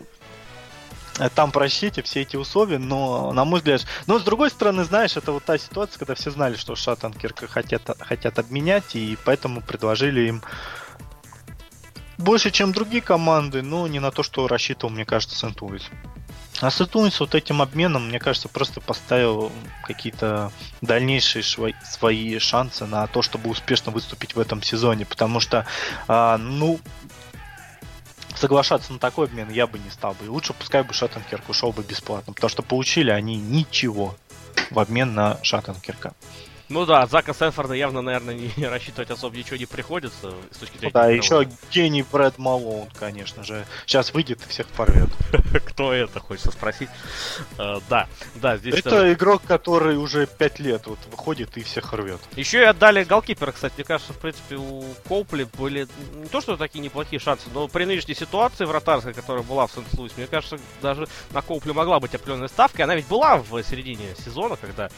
Там прощите все эти условия, но, на мой взгляд... Но, с другой стороны, знаешь, это вот та ситуация, когда все знали, что Шаттенкирка хотят, хотят обменять, и поэтому предложили им больше, чем другие команды, но не на то, что рассчитывал, мне кажется, Сент-Луис. А Сент-Луис вот этим обменом, мне кажется, просто поставил какие-то дальнейшие шва- свои шансы на то, чтобы успешно выступить в этом сезоне, потому что, а, ну, соглашаться на такой обмен я бы не стал бы. И лучше пускай бы Шаттенкирк ушел бы бесплатно, потому что получили они ничего в обмен на Шаттенкирка.
Ну да, от Зака Сенфорда явно, наверное, не рассчитывать особо ничего не приходится с точки зрения.
Да,
игровой.
еще гений Брэд Малоун, конечно же. Сейчас выйдет и всех порвет.
Кто это, хочется спросить. Э, да, да, здесь...
Это игрок, который уже 5 лет вот выходит и всех рвет.
Еще и отдали голкипера, кстати. Мне кажется, в принципе, у Коупли были не то, что такие неплохие шансы, но при нынешней ситуации вратарской, которая была в Сент-Луис, мне кажется, даже на Коупле могла быть определенная ставка. Она ведь была в середине сезона, когда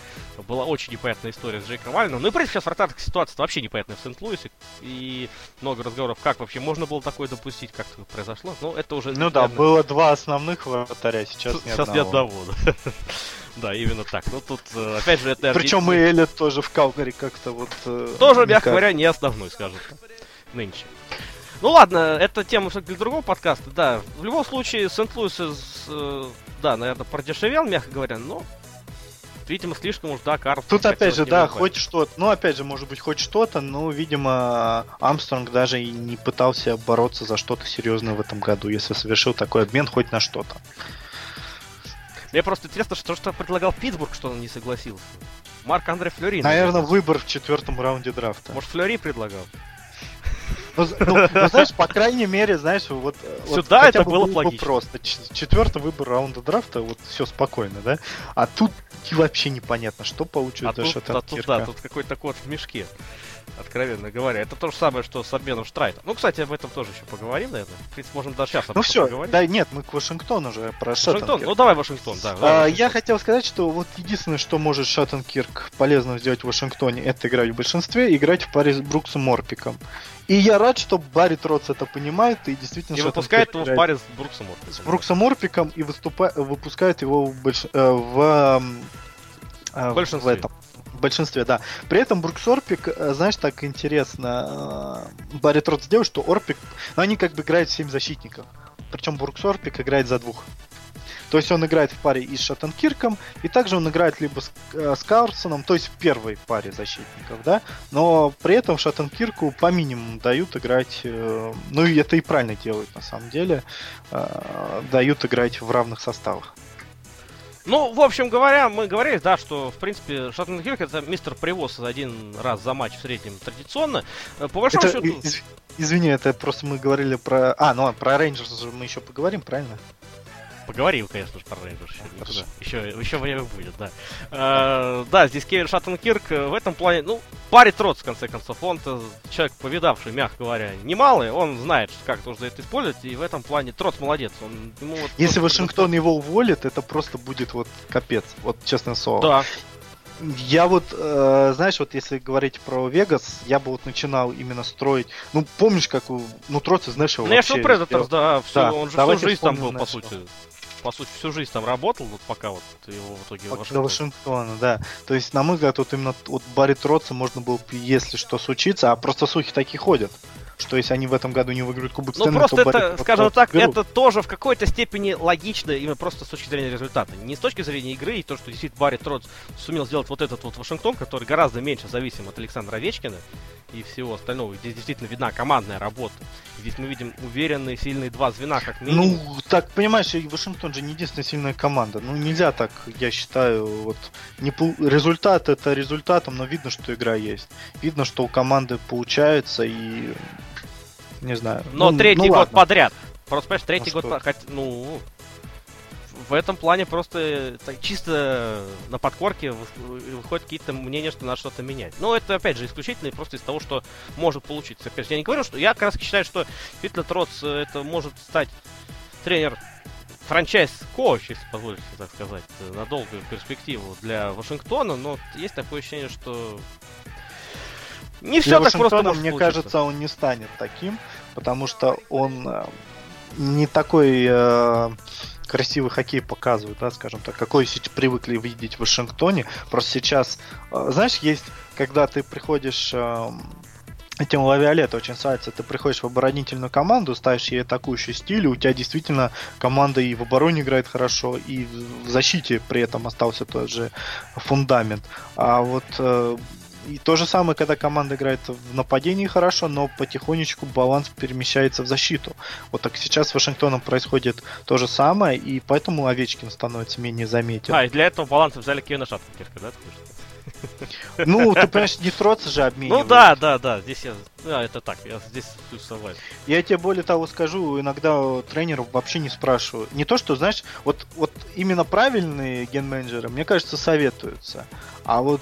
была очень непонятная история с Джейком Алленом. Ну и, в принципе, сейчас вратарская ситуация вообще непонятная в Сент-Луисе. И много разговоров, как вообще можно было такое допустить, как это произошло. Но это уже...
Ну да,
наверное,
было два основных вратаря, сейчас ни
Сейчас ни одного, да. Да, именно так. Ну тут, э, опять же, это... наверное,
Причем и Эллет тоже в Калгари как-то вот... э,
Тоже, мягко говоря, не основной, скажем так, нынче. Ну ладно, это тема все-таки для другого подкаста, да. В любом случае, Сент-Луис, э, да, наверное, продешевел, мягко говоря, но, видимо, слишком уж, да, Карл.
Тут опять же, да, хоть что-то, ну опять же, может быть, хоть что-то, но, видимо, Амстронг даже и не пытался бороться за что-то серьезное в этом году, если совершил такой обмен хоть на что-то.
Мне просто интересно, что, что предлагал Питтсбург, что он не согласился. Марк Андре Флори.
Наверное, выбор в четвертом раунде драфта.
Может, Флори предлагал?
Ну, ну, ну, знаешь, по крайней мере, знаешь, вот... э, вот
Сюда это
бы
было
бы
логично.
просто. Четвертый выбор раунда драфта, вот все спокойно, да? А тут вообще непонятно, что получит
А тут, а тут, да, тут какой-то кот в мешке. Откровенно говоря. Это то же самое, что с обменом Штрайта. Ну, кстати, об этом тоже еще поговорим, наверное. В принципе, можем даже сейчас об
Ну
этом
все,
поговорить.
да нет, мы к Вашингтону уже про
Вашингтон,
Шаттенкирк.
ну давай Вашингтон, да.
А,
давай
я
Вашингтон.
хотел сказать, что вот единственное, что может Шаттенкирк полезно сделать в Вашингтоне, это играть в большинстве играть в паре с Бруксом Морпиком. И я рад, что Барри Троц это понимает и действительно
И выпускает его в паре с Бруксом. Морпиком.
с Бруксом Морпиком и выступа... выпускает его в, больш... э, в, э,
В большинстве.
в этом. В большинстве, да. При этом Брукс Орпик, э, знаешь, так интересно, э, Барри Троц сделал, что Орпик, ну, они как бы играют 7 защитников. Причем Брукс Орпик играет за двух. То есть он играет в паре и с Шаттенкирком, и также он играет либо с, э, с Карлсоном, то есть в первой паре защитников, да. Но при этом Шаттенкирку по минимуму дают играть, э, ну и это и правильно делают на самом деле, э, дают играть в равных составах.
Ну, в общем говоря, мы говорили, да, что, в принципе, Шаттенкирк это мистер привоз один раз за матч в среднем традиционно. Э, По большому
Это,
счету...
из- извини, это просто мы говорили про... А, ну ладно, про Рейнджерс же мы еще поговорим, правильно?
Поговорим, конечно же, про Рейнджерс. Еще, еще время будет, да. Э, да, здесь Кевин Шаттенкирк э, в этом плане, ну, парит рот, в конце концов. Он-то человек повидавший, мягко говоря, немалый. Он знает, как нужно это использовать, и в этом плане Троц молодец. Он, ему вот
Если Вашингтон его уволит, это просто будет вот капец, вот честное слово.
Да,
Я вот, э, знаешь, вот если говорить про Вегас, я бы вот начинал именно строить. Ну, помнишь, как у ну, Троц из
National
вообще
Predators, да, все,
Да,
он же всю жизнь там был,
вспомним
по сути. По сути, всю жизнь там работал, вот пока вот его в итоге
до Вашингтона, да. То есть, на мой взгляд, вот именно вот Барри Троца можно было, если что случится, а просто слухи такие ходят что если они в этом году не выиграют Кубок
ну, Стэнли, просто то это, скажем так, берут. это тоже в какой-то степени логично, именно просто с точки зрения результата. Не с точки зрения игры, и то, что действительно Барри Тротс сумел сделать вот этот вот Вашингтон, который гораздо меньше зависим от Александра Овечкина и всего остального. Здесь действительно видна командная работа. Здесь мы видим уверенные, сильные два звена, как минимум.
Ну, так, понимаешь, Вашингтон же не единственная сильная команда. Ну, нельзя так, я считаю, вот, не, результат это результатом, но видно, что игра есть. Видно, что у команды получается, и не знаю.
Но ну, третий ну, год ладно. подряд. Просто, понимаешь, третий ну, год, хоть, ну, в этом плане просто так, чисто на подкорке выходят какие-то мнения, что надо что-то менять. Но это, опять же, исключительно просто из того, что может получиться. Опять же, я не говорю, что я как раз считаю, что Фитля Троц э, это может стать тренер франчайз-коуч, если позволите так сказать, на долгую перспективу для Вашингтона, но есть такое ощущение, что
не все так просто может мне случиться. кажется, он не станет таким, потому что он э, не такой э, красивый хоккей показывает, да, скажем так, какой привыкли видеть в Вашингтоне. Просто сейчас, э, знаешь, есть, когда ты приходишь э, этим лавиолет очень нравится. Ты приходишь в оборонительную команду, ставишь ей атакующий стиль, и у тебя действительно команда и в обороне играет хорошо, и в защите при этом остался тот же фундамент. А вот э, и то же самое, когда команда играет в нападении хорошо, но потихонечку баланс перемещается в защиту. Вот так сейчас с Вашингтоном происходит то же самое, и поэтому Овечкин становится менее заметен.
А, и для этого баланса взяли Кевина Шаттенкерка, да?
Ну, ты понимаешь, не Троца же обменивают.
Ну да, да, да, здесь я... Да, это так, я здесь тут согласен.
Я тебе более того скажу, иногда тренеров вообще не спрашиваю. Не то, что, знаешь, вот, вот именно правильные ген-менеджеры, мне кажется, советуются. А вот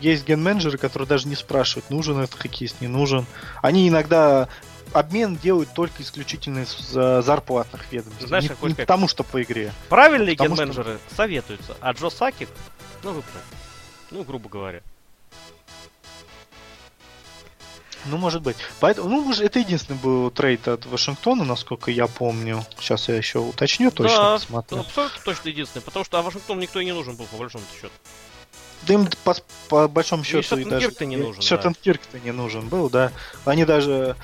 есть ген-менеджеры, которые даже не спрашивают, нужен этот хоккеист, не нужен. Они иногда обмен делают только исключительно из зарплатных ведомств. Знаешь, не, не потому что по игре.
Правильные ген-менеджеры что... советуются, а Джо Сакик, ну вы правы. Ну, грубо говоря.
Ну, может быть. Поэтому, ну, это единственный был трейд от Вашингтона, насколько я помню. Сейчас я еще уточню точно, да, посмотрю.
абсолютно точно единственный, потому что а Вашингтон никто и не нужен был, по большому счету.
Да им по, по большому счету и, и даже... не нужен, Шоттенкирк-то да. не нужен был, да. Они даже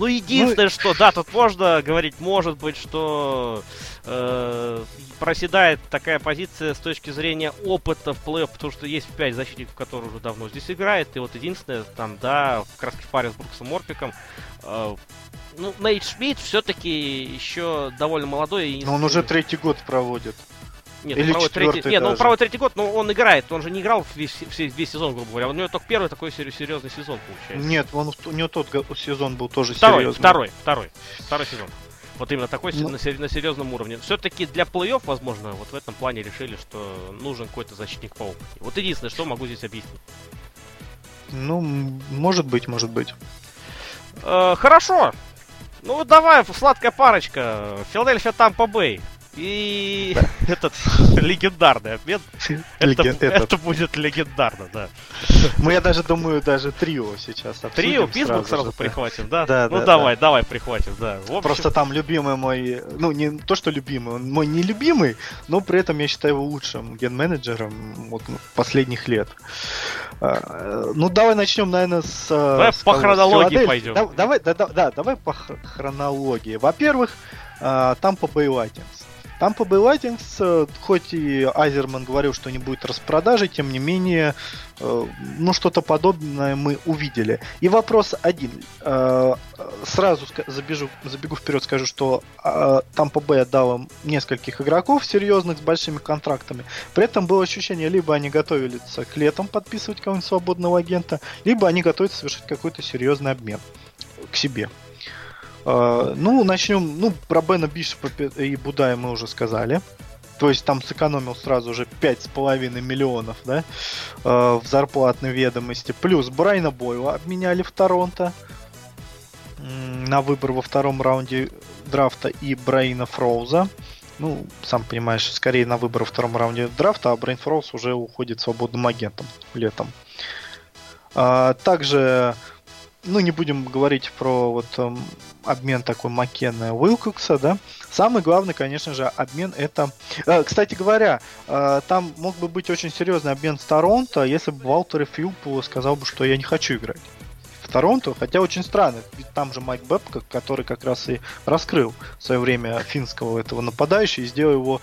ну, единственное, ну... что, да, тут можно говорить, может быть, что э, проседает такая позиция с точки зрения опыта в плей потому что есть 5 защитников, которые уже давно здесь играют, и вот единственное, там, да, в краске паре с Бруксом Морпиком, э, ну, Нейт Шмидт все-таки еще довольно молодой.
И... Но он уже третий год проводит.
Нет, Или он третий, нет, ну он проводит третий год, но он играет, он же не играл весь, весь, весь сезон, грубо говоря. У него только первый такой серьезный сезон получается.
Нет, он, у него тот сезон был тоже
второй,
серьезный.
Второй, второй, второй сезон. Вот именно такой ну... на, на серьезном уровне. Все-таки для плей-офф, возможно, вот в этом плане решили, что нужен какой-то защитник по опыту. Вот единственное, что могу здесь объяснить.
Ну, может быть, может быть.
Э, хорошо. Ну, давай, сладкая парочка. Филадельфия Тампа Бэй. И этот легендарный обмен. Это, это будет легендарно, да.
Мы, я даже думаю, даже трио сейчас
Трио? Питтсбург сразу, прихватим, да? Да, Ну давай, давай прихватим, да.
Просто там любимый мой, ну не то, что любимый, он мой нелюбимый, но при этом я считаю его лучшим ген-менеджером вот, последних лет. А, ну, давай начнем, наверное, с...
Давай с, по хронологии пойдем.
Да, давай, да, да, да, давай по хронологии. Во-первых, Тампа Бэй Лайтингс. Э, хоть и Айзерман говорил, что не будет распродажи, тем не менее, э, ну что-то подобное мы увидели. И вопрос один. Э, сразу забежу, забегу вперед, скажу, что Тампа Бэй отдала нескольких игроков серьезных с большими контрактами. При этом было ощущение, либо они готовились к летом подписывать кого-нибудь свободного агента, либо они готовятся совершить какой-то серьезный обмен к себе. Uh, ну, начнем. Ну, про Бена Бишопа и Будая мы уже сказали. То есть там сэкономил сразу же 5,5 миллионов, да, uh, в зарплатной ведомости. Плюс Брайна Бойла обменяли в Торонто на выбор во втором раунде драфта и Брайна Фроуза. Ну, сам понимаешь, скорее на выбор во втором раунде драфта, а Брайн Фроуз уже уходит свободным агентом летом. Uh, также ну, не будем говорить про вот э, обмен такой Маккена Уилкокса, да. Самый главный, конечно же, обмен это... Э, кстати говоря, э, там мог бы быть очень серьезный обмен с Торонто, если бы Валтер Филпу сказал бы, что я не хочу играть в Торонто, хотя очень странно, ведь там же Майк Бэбка, который как раз и раскрыл в свое время финского этого нападающего и сделал его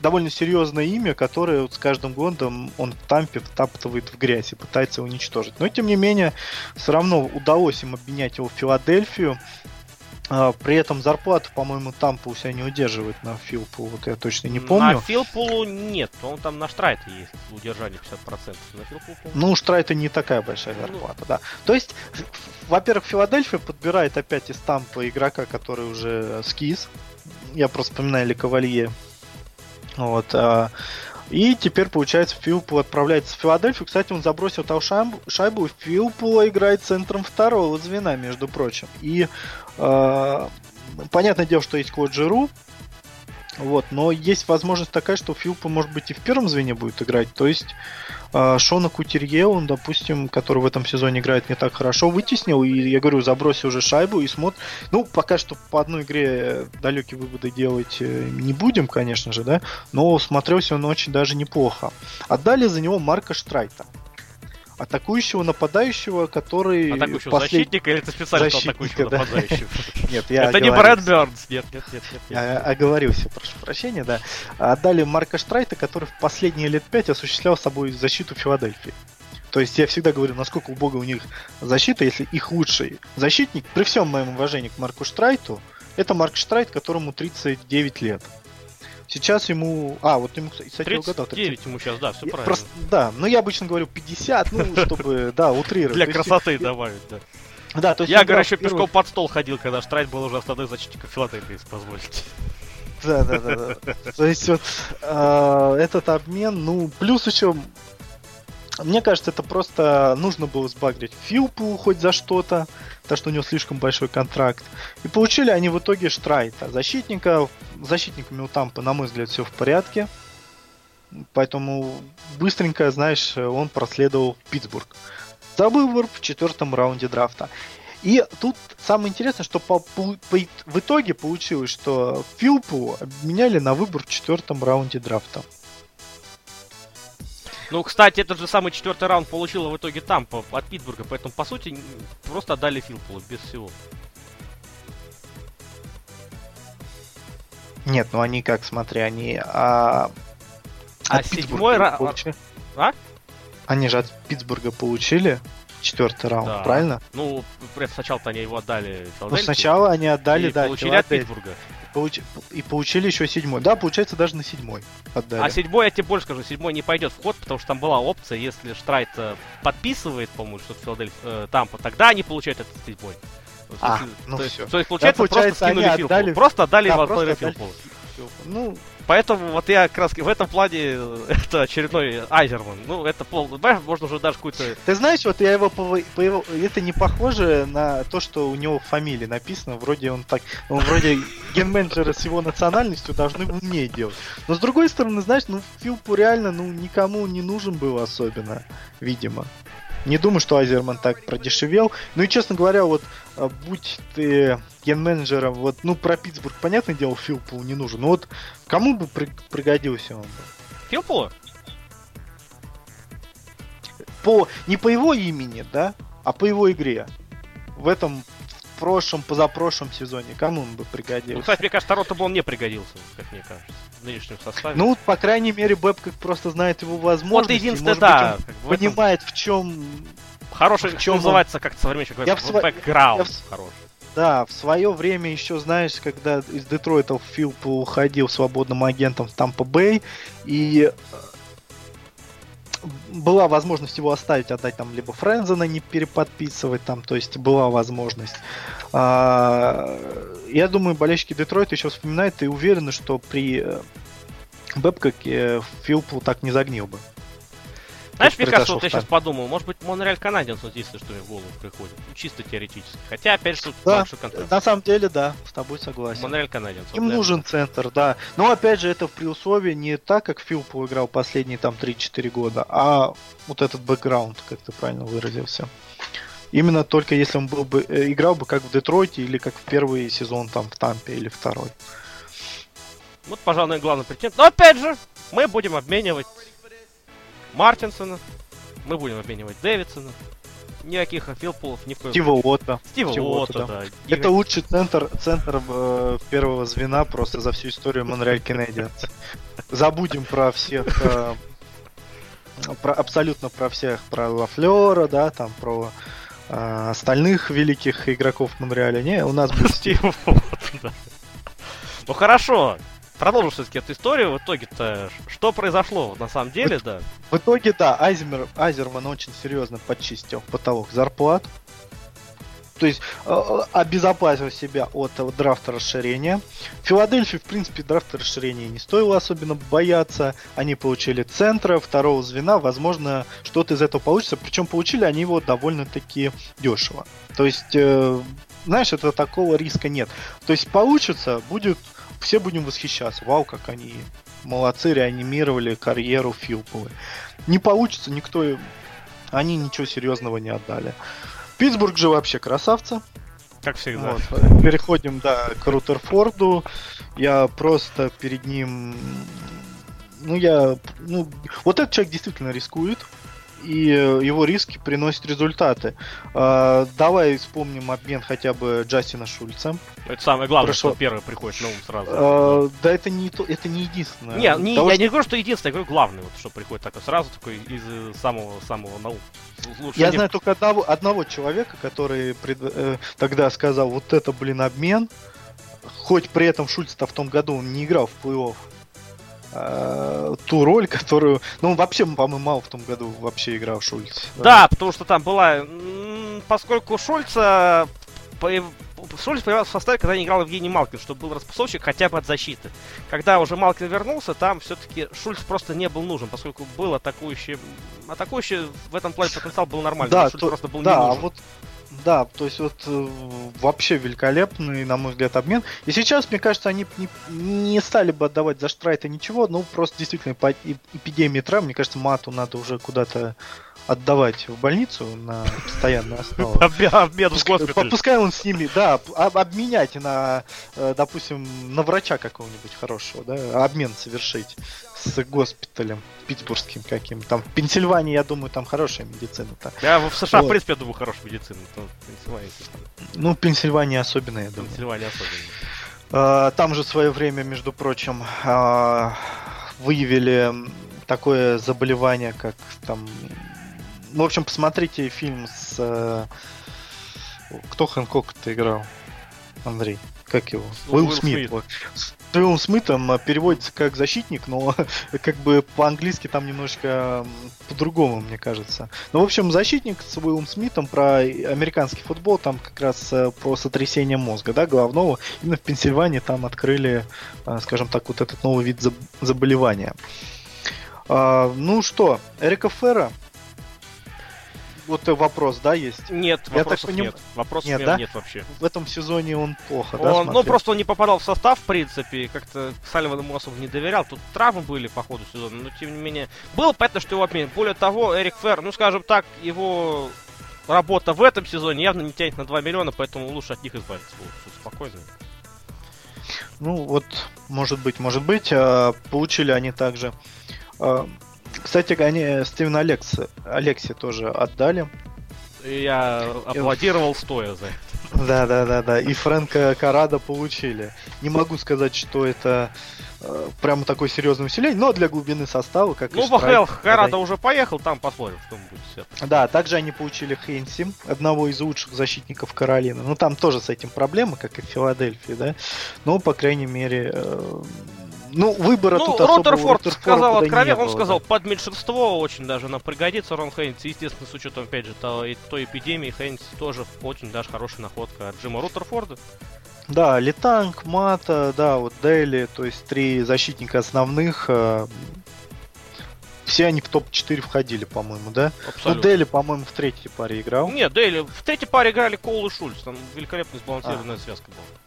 довольно серьезное имя, которое вот с каждым годом он в Тампе втаптывает в грязь и пытается уничтожить. Но тем не менее, все равно удалось им обменять его в Филадельфию. А, при этом зарплату, по-моему, Тампа у себя не удерживает на Филпу, вот я точно не помню.
На Филпулу нет, он там на Штрайте есть удержание 50%. На
Филпулу, ну, у Штрайта не такая большая ну. зарплата, ну... да. То есть, во-первых, Филадельфия подбирает опять из Тампа игрока, который уже скис. Я просто вспоминаю Ли Кавалье вот. А, и теперь, получается, Филпу отправляется в Филадельфию. Кстати, он забросил там шайбу, шайбу и Филпу играет центром второго звена, между прочим. И э, понятное дело, что есть Клод Жиру, вот, но есть возможность такая, что Филпа, может быть, и в первом звене будет играть. То есть э, Шона Кутерье, он, допустим, который в этом сезоне играет не так хорошо, вытеснил, и, я говорю, забросил уже шайбу и смотрит. Ну, пока что по одной игре далекие выводы делать э, не будем, конечно же, да, но смотрелся он очень даже неплохо. Отдали за него Марка Штрайта атакующего нападающего, который...
Атакующего послед... защитника или это специально
защитника,
атакующего да. нападающего?
Нет, я
Это не Брэд Бёрнс, нет, нет, нет.
Я оговорился, прошу прощения, да. Отдали Марка Штрайта, который в последние лет пять осуществлял собой защиту Филадельфии. То есть я всегда говорю, насколько у бога у них защита, если их лучший защитник, при всем моем уважении к Марку Штрайту, это Марк Штрайт, которому 39 лет. Сейчас ему... А, вот ему, кстати,
39 угадал. 39 ему сейчас, да, все правильно. Просто,
да, но я обычно говорю 50, ну, чтобы, да, утрировать.
Для красоты добавить, да.
Да, то есть
я, говорю, еще пешком под стол ходил, когда Штрайт был уже основной защитником Филадельфии, если позволите.
Да, да, да, да. То есть вот э, этот обмен, ну, плюс еще мне кажется, это просто нужно было сбагрить Филпу хоть за что-то, потому что у него слишком большой контракт. И получили они в итоге Штрайта. Защитника, защитниками у Тампы, на мой взгляд, все в порядке. Поэтому быстренько, знаешь, он проследовал в Питтсбург. За выбор в четвертом раунде драфта. И тут самое интересное, что по, по, по, в итоге получилось, что Филпу обменяли на выбор в четвертом раунде драфта.
Ну, кстати, этот же самый четвертый раунд получила в итоге там от Питтсбурга, поэтому, по сути, просто отдали Филпулу без всего.
Нет, ну они как, смотри, они... А,
а седьмой раунд...
А? Они же от Питтсбурга получили четвертый раунд, да. правильно?
Ну, сначала-то они его отдали
Ну, сначала они отдали,
и
да,
получили от Питтсбурга.
Получ... И получили еще седьмой. Да, получается, даже на седьмой
отдали. А седьмой, я тебе больше скажу, седьмой не пойдет в ход, потому что там была опция, если Штрайт э, подписывает, по-моему, что-то Филадельфия, э, Тампа, тогда они получают этот седьмой.
А, ну
то,
все.
То есть, получается, да, получается просто скинули отдали... Просто отдали да, просто отдали... Ну, Поэтому вот я как раз в этом плане э, это очередной Айзерман. Ну, это пол... Можно уже даже какую-то...
Ты знаешь, вот я его по, по его... Это не похоже на то, что у него фамилия написана. Вроде он так... Он вроде ген-менеджеры с его национальностью должны умнее делать. Но с другой стороны, знаешь, ну Филпу реально ну никому не нужен был особенно, видимо. Не думаю, что Айзерман так продешевел. Ну и, честно говоря, вот а, будь ты ген-менеджером, вот, ну, про Питтсбург, понятное дело, Филпул не нужен. Но вот кому бы при- пригодился он бы?
Филпулу?
По, не по его имени, да, а по его игре. В этом прошлом, позапрошлом сезоне. Кому он бы пригодился? Ну,
кстати, мне кажется, Тарота бы он не пригодился, как мне кажется, в нынешнем составе.
Ну, по крайней мере, Бэб как просто знает его возможности. Вот
единственное, да.
Быть, он понимает, в чем
Хороший, в чем называется, как современный человек, я в бэкграунд
в... хороший. Да, в свое время еще, знаешь, когда из Детройта Филп уходил свободным агентом в Тампа Бэй, и э, была возможность его оставить, отдать там либо Френзена не переподписывать там, то есть была возможность. А, я думаю, болельщики Детройта еще вспоминают и уверены, что при э, Бэбкоке Филпу так не загнил бы.
Знаешь, мне кажется, вот я сейчас подумал, может быть, Монреаль Канадиенс вот здесь, что мне в голову приходит. Ну, чисто теоретически. Хотя, опять же,
да, большой контракт. На самом деле, да, с тобой согласен.
Монреаль Канадиенс.
Им вот, нужен центр, да. Но, опять же, это при условии не так, как Филпу играл последние там 3-4 года, а вот этот бэкграунд, как ты правильно выразился. Именно только если он был бы э, играл бы как в Детройте или как в первый сезон там в Тампе или второй.
Вот, пожалуй, главный претендент. Но опять же, мы будем обменивать Мартинсона, мы будем обменивать Дэвидсона. Никаких филпулов ни в коем
Стива Уотта.
Стива
Стива
Уотта,
Уотта,
да.
Это лучший центр, центр э, первого звена просто за всю историю Монреаль Canadiens. Забудем про всех, э, про, абсолютно про всех, про Лафлера, да, там, про э, остальных великих игроков Монреаля. Не, у нас будет Стив.
Стива Уотта, да. Ну хорошо, продолжим все-таки эту историю. В итоге-то что произошло на самом деле, да?
В итоге, да, Айзерман, Айзерман очень серьезно подчистил потолок зарплат. То есть э, обезопасил себя от э, драфта расширения. Филадельфии, в принципе, драфта расширения не стоило особенно бояться. Они получили центра, второго звена. Возможно, что-то из этого получится. Причем получили они его довольно-таки дешево. То есть, э, знаешь, это такого риска нет. То есть получится, будет, все будем восхищаться. Вау, как они молодцы, реанимировали карьеру Филповой. Не получится, никто... Они ничего серьезного не отдали. Питтсбург же вообще красавцы.
Как всегда.
Вот. Переходим, да, к Рутерфорду. Я просто перед ним... Ну, я... Ну, вот этот человек действительно рискует. И э, его риски приносят результаты. А, давай вспомним обмен хотя бы Джастина Шульца.
Это самое главное,
Прошло-
что первый приходит на ум сразу.
А, да, это не, то, это не единственное.
Не, не,
Того,
я
что-
не говорю, что единственное, я говорю главный, вот что приходит такой сразу, такой из э, самого самого на ум. Лучше
Я
не-
знаю только одного, одного человека, который пред- э, тогда сказал, вот это, блин, обмен. Хоть при этом Шульц-то в том году он не играл в плей-офф. А, ту роль, которую... Ну, вообще, по-моему, мало в том году вообще играл Шульц.
Да, потому что там была... Поскольку Шульца... Шульц появился в составе, когда не играл Евгений Малкин, чтобы был распасовщик хотя бы от защиты. Когда уже Малкин вернулся, там все-таки Шульц просто не был нужен, поскольку был атакующий... Атакующий в этом плане потенциал был нормальный,
Да,
Шульц
то-
просто был
да,
не
а
нужен.
вот да, то есть вот э, вообще великолепный, на мой взгляд, обмен. И сейчас, мне кажется, они не, не стали бы отдавать за Штрайта ничего, ну просто действительно по эп- эпидемии травм, мне кажется, Мату надо уже куда-то отдавать в больницу на постоянную основу.
Обмен, в
Пускай,
госпиталь.
пускай он с ними, да, обменять на, э, допустим, на врача какого-нибудь хорошего, да, обмен совершить с госпиталем питтсбургским каким Там в Пенсильвании, я думаю, там хорошая медицина-то.
Я в США, в
Вот.
принципе, я думаю, хорошая медицина. Пенсильвания.
Ну, в Пенсильвании особенно, я думаю.
Пенсильвания особенно.
А, Там же в свое время, между прочим, а, выявили такое заболевание, как там... Ну, в общем, посмотрите фильм с... э, Кто Хэнкок-то играл? Андрей. Как его? Уилл
Уилл
Смит. С Уиллом Смитом а, переводится как защитник, но как бы по-английски там немножко по-другому, мне кажется. Ну, в общем, защитник с Уиллом Смитом про американский футбол, там как раз э, про сотрясение мозга, да, головного. Именно в Пенсильвании там открыли, скажем так, вот этот новый вид заб- заболевания. А, ну что, Эрика Ферра. Вот вопрос, да, есть?
Нет,
Я
вопросов
поним-
нет. Вопросов
Нет, да?
нет вообще.
В этом сезоне он плохо, да,
Он, ну,
смотрел?
просто он не попадал в состав, в принципе, как-то Салливан ему особо не доверял. Тут травмы были по ходу сезона, но тем не менее. Было понятно, что его отменят. Более того, Эрик Фер, ну, скажем так, его работа в этом сезоне явно не тянет на 2 миллиона, поэтому лучше от них избавиться. Всё спокойно.
Ну, вот, может быть, может быть. а, Получили они также. Кстати, они Стивена Алекс, Алекси тоже отдали.
И я аплодировал стоя за это.
Да, да, да, да. И Фрэнка Карада получили. Не могу сказать, что это э, прямо такое серьезное усиление, но для глубины состава, как и
Ну,
Штрайк,
ВХЛ Харада уже поехал, там посмотрим, что будет. Все.
Да, также они получили Хейнси, одного из лучших защитников Каролины. Ну, там тоже с этим проблемы, как и в Филадельфии, да. Но, по крайней мере, э, ну, выбора
Ну,
тут особо
Роттерфорд
Руттерфорда
сказал откровенно, он
было,
сказал,
да.
под меньшинство очень даже нам пригодится Рон Хейнс. Естественно, с учетом, опять же, той, той эпидемии, Хейнс тоже очень даже хорошая находка от Джима Руттерфорда.
Да, Летанг, Мата, да, вот Дейли, то есть три защитника основных. э, Все они в топ-4 входили, по-моему, да? Ну,
Абсолютно.
Дейли, по-моему, в третьей паре играл.
Нет, Дейли, в третьей паре играли Коул и Шульц, там великолепно сбалансированная связка была.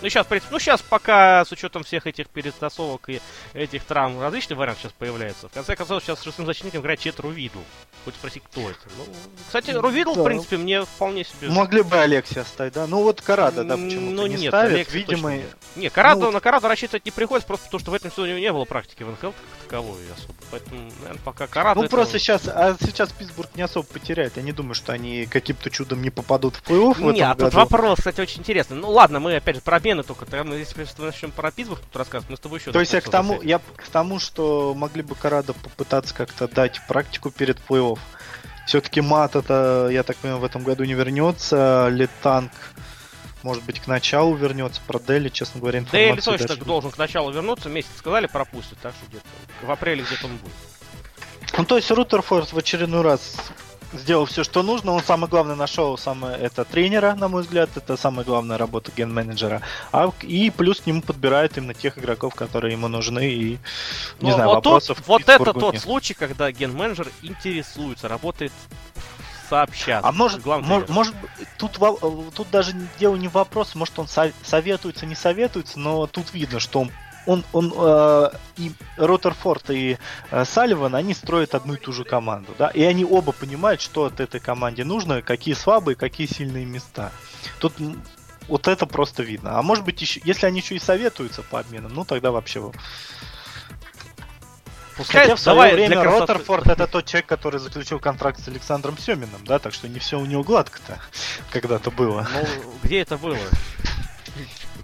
Ну сейчас, в принципе, ну сейчас пока с учетом всех этих перетасовок и этих травм различный вариант сейчас появляется. В конце концов, сейчас шестым защитником играет Четру Виду. хоть спроси, кто это. Ну, кстати, Рувидл, да. в принципе, мне вполне себе...
Могли бы Алексия оставить, да? Ну вот Карада, да, почему-то
ну,
не
нет,
ставят,
Алексия
видимо...
Нет, не, Караду,
ну,
на Караду рассчитывать не приходится, просто потому что в этом сезоне не было практики в НХЛ как таковой особо. Поэтому, наверное, пока Караду...
Ну это... просто сейчас, а сейчас Питтсбург не особо потеряет. Я не думаю, что они каким-то чудом не попадут в плей-офф в
Не, а
году.
тут вопрос, кстати, очень интересный. Ну ладно, мы опять же про обмены только. Тогда мы, если мы начнем про Питтсбург тут рассказывать, мы с тобой еще...
То есть я к тому, я к тому, что могли бы Карадо попытаться как-то дать практику перед плей-офф. Все-таки мат это, я так понимаю, в этом году не вернется. Летанг, может быть, к началу вернется. Про Дели, честно говоря, информации
Дели точно
даже...
должен к началу вернуться. Месяц сказали, пропустит, так что где-то в апреле где-то он будет.
Ну, то есть Рутерфорд в очередной раз сделал все, что нужно. Он самое главное нашел самое это тренера, на мой взгляд, это самая главная работа ген-менеджера. А, и плюс к нему подбирает именно тех игроков, которые ему нужны. И не
Но
знаю,
вот
вопросов.
Тут, вот это тот нет. случай, когда ген-менеджер интересуется, работает сообща.
А может, может, может тут, тут даже дело не в вопросе, может он советуется, не советуется, но тут видно, что он он, он э, и Роттерфорд и э, Салливан, они строят одну и ту же команду, да, и они оба понимают, что от этой команде нужно, какие слабые, какие сильные места. Тут вот это просто видно. А может быть, еще, если они еще и советуются по обменам, ну тогда вообще Пускай Хотя в свое давай время. Роттерфорд это тот человек, который заключил контракт с Александром Семиным, да, так что не все у него гладко-то когда-то было.
Ну, где это было?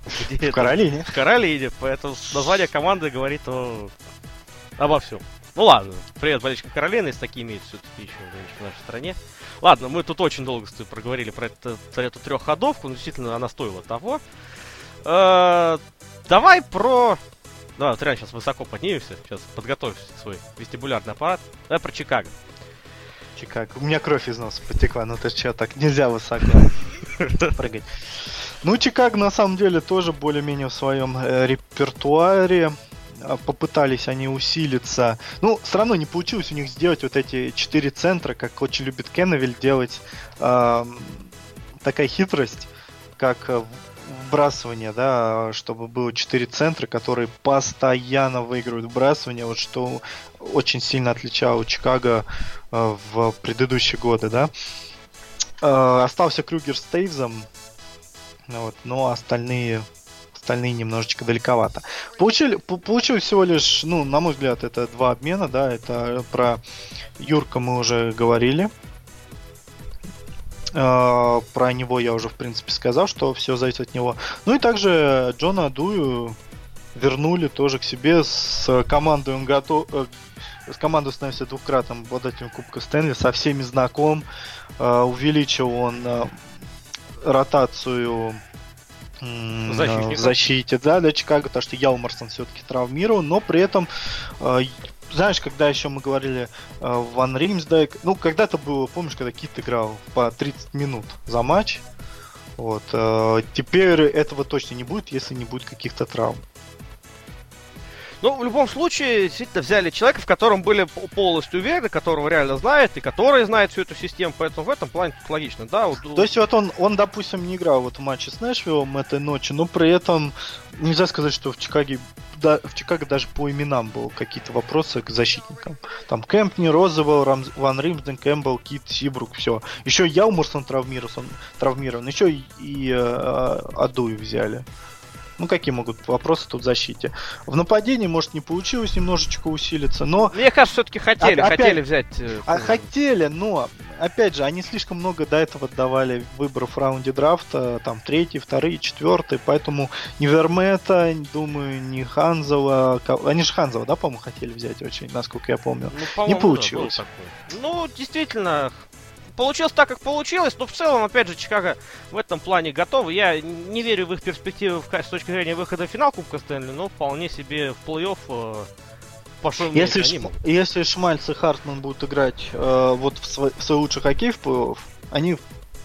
В Каролине.
В Каролине, поэтому название команды говорит о... обо всем. Ну ладно, привет болельщикам Каролины, если такие имеют все-таки еще в нашей стране. Ладно, мы тут очень долго проговорили про, это, про эту трехходовку, но действительно она стоила того. Э, давай про... Да, вот реально сейчас высоко поднимемся, сейчас подготовь свой вестибулярный аппарат. Давай про Чикаго.
Чикаго. У меня кровь из носа потекла, ну ты что, так нельзя высоко прыгать. Ну, Чикаго на самом деле тоже более-менее в своем э, репертуаре. А, попытались они усилиться. Ну, все равно не получилось у них сделать вот эти четыре центра, как очень любит Кенневиль делать. Э, такая хитрость, как вбрасывание, да, чтобы было четыре центра, которые постоянно выигрывают вбрасывание, вот что очень сильно отличало Чикаго э, в предыдущие годы, да. Э, остался Крюгер с Тейвзом, вот, но остальные остальные немножечко далековато. Получили, получилось всего лишь, ну, на мой взгляд, это два обмена, да, это про Юрка мы уже говорили. Uh, про него я уже, в принципе, сказал, что все зависит от него. Ну и также Джона Дую вернули тоже к себе с командой он готов э, с командой становится двукратным обладателем Кубка Стэнли, со всеми знаком. Uh, увеличил он ротацию в защите, да, для Чикаго, потому что Ялмарсон все-таки травмирован, но при этом э, знаешь, когда еще мы говорили э, Ван Римсдайк, ну, когда-то было, помнишь, когда Кит играл по 30 минут за матч, вот, э, теперь этого точно не будет, если не будет каких-то травм.
Ну, в любом случае, действительно взяли человека, в котором были полностью уверены, которого реально знает, и который знает всю эту систему, поэтому в этом плане тут логично, да? Вот...
То есть вот он, он, допустим, не играл вот в матче с Нэшвиллом этой ночью, но при этом нельзя сказать, что в Чикаге да, в Чикаго даже по именам было какие-то вопросы к защитникам. Там Кэмпни, Розовел, Рамз, Ван Римсден, Кэмпбелл, Кит, Сибрук, все. Еще Ялмурсон травмирован, травмирован, еще и, и э, Адуи взяли. Ну, какие могут вопросы тут в защите? В нападении, может, не получилось немножечко усилиться, но...
Мне кажется, все-таки хотели, а, хотели взять... Э,
а, хотели, но, опять же, они слишком много до этого давали выборов в раунде драфта, там, третий, второй, четвертый, поэтому ни Вермета, думаю, ни Ханзова... Они же Ханзова, да, по-моему, хотели взять очень, насколько я помню. Ну, не получилось.
Ну, действительно, получилось так, как получилось, но в целом, опять же, Чикаго в этом плане готовы. Я не верю в их перспективы с точки зрения выхода в финал Кубка Стэнли, но вполне себе в плей-офф э,
пошел если, ш... если Шмальц и Хартман будут играть э, вот в свой, в свой лучший хоккей в плей-офф, они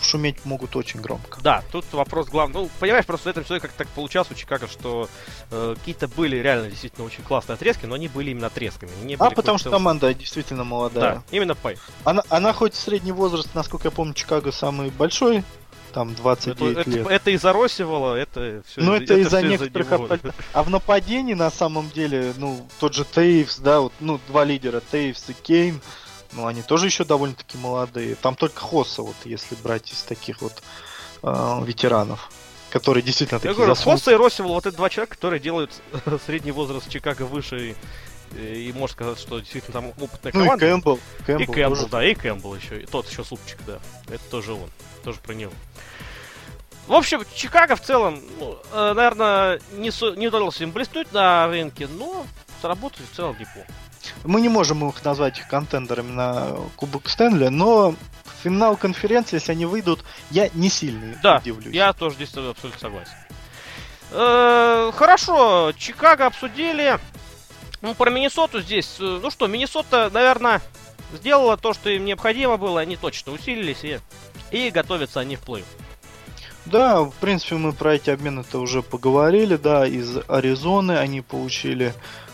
шуметь могут очень громко.
Да, тут вопрос главный. Ну, понимаешь, просто в этом человеке как так получалось у Чикаго, что э, какие-то были реально действительно очень классные отрезки, но они были именно отрезками. Не
а, потому что команда действительно молодая. Да,
именно по
она, она хоть средний возраст, насколько я помню, Чикаго самый большой, там 29
это,
лет.
Это, это из-за Росивала, это
все. Ну это, из-за некоторых из А в нападении на самом деле, ну тот же Тейвс, да, вот, ну два лидера Тейвс и Кейн, Ну, они тоже еще довольно-таки молодые. Там только Хосса, вот если брать из таких вот э, ветеранов, которые действительно
Я
такие
говорю,
заслуженные.
Хосса и Росивал, вот это два человека, которые делают средний возраст Чикаго выше. И, и можно сказать, что действительно там опытная
Ну и
команда.
Кэмпбелл.
И
Кэмпбелл,
Кэмпбелл,
тоже.
да, и Кэмпбелл еще. И тот еще супчик, да. Это тоже он. Тоже про него. В общем, Чикаго в целом, ну, э, наверное, не, со- не удалось им блеснуть на рынке, но сработали в целом неплохо.
Мы не можем их назвать их контендерами на Кубок Стэнли, но в финал конференции, если они выйдут, я не сильно
Да,
удивлюсь.
Я тоже здесь абсолютно согласен. Э, Хорошо, Чикаго обсудили. Ну, про Миннесоту здесь. э, Ну что, Миннесота, наверное, сделала то, что им необходимо было. Они точно усилились и, и готовятся они в плей
Да, в принципе, мы про эти обмены-то уже поговорили, да, из Аризоны они получили,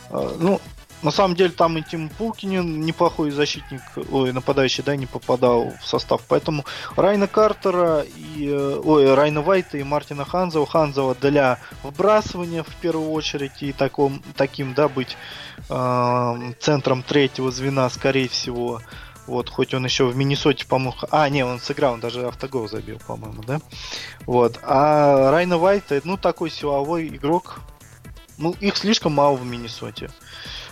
э, ну, на самом деле там и Тим Пулкинин неплохой защитник, ой, нападающий, да, не попадал в состав, поэтому Райна Картера и, э, ой, Райна Вайта и Мартина Ханзова, Ханзова для вбрасывания в первую очередь и таком, таким, да, быть э, центром третьего звена, скорее всего, вот, хоть он еще в Миннесоте, по-моему... А, не, он сыграл, он даже автогол забил, по-моему, да? Вот. А Райна Вайт, ну, такой силовой игрок. Ну, их слишком мало в Миннесоте.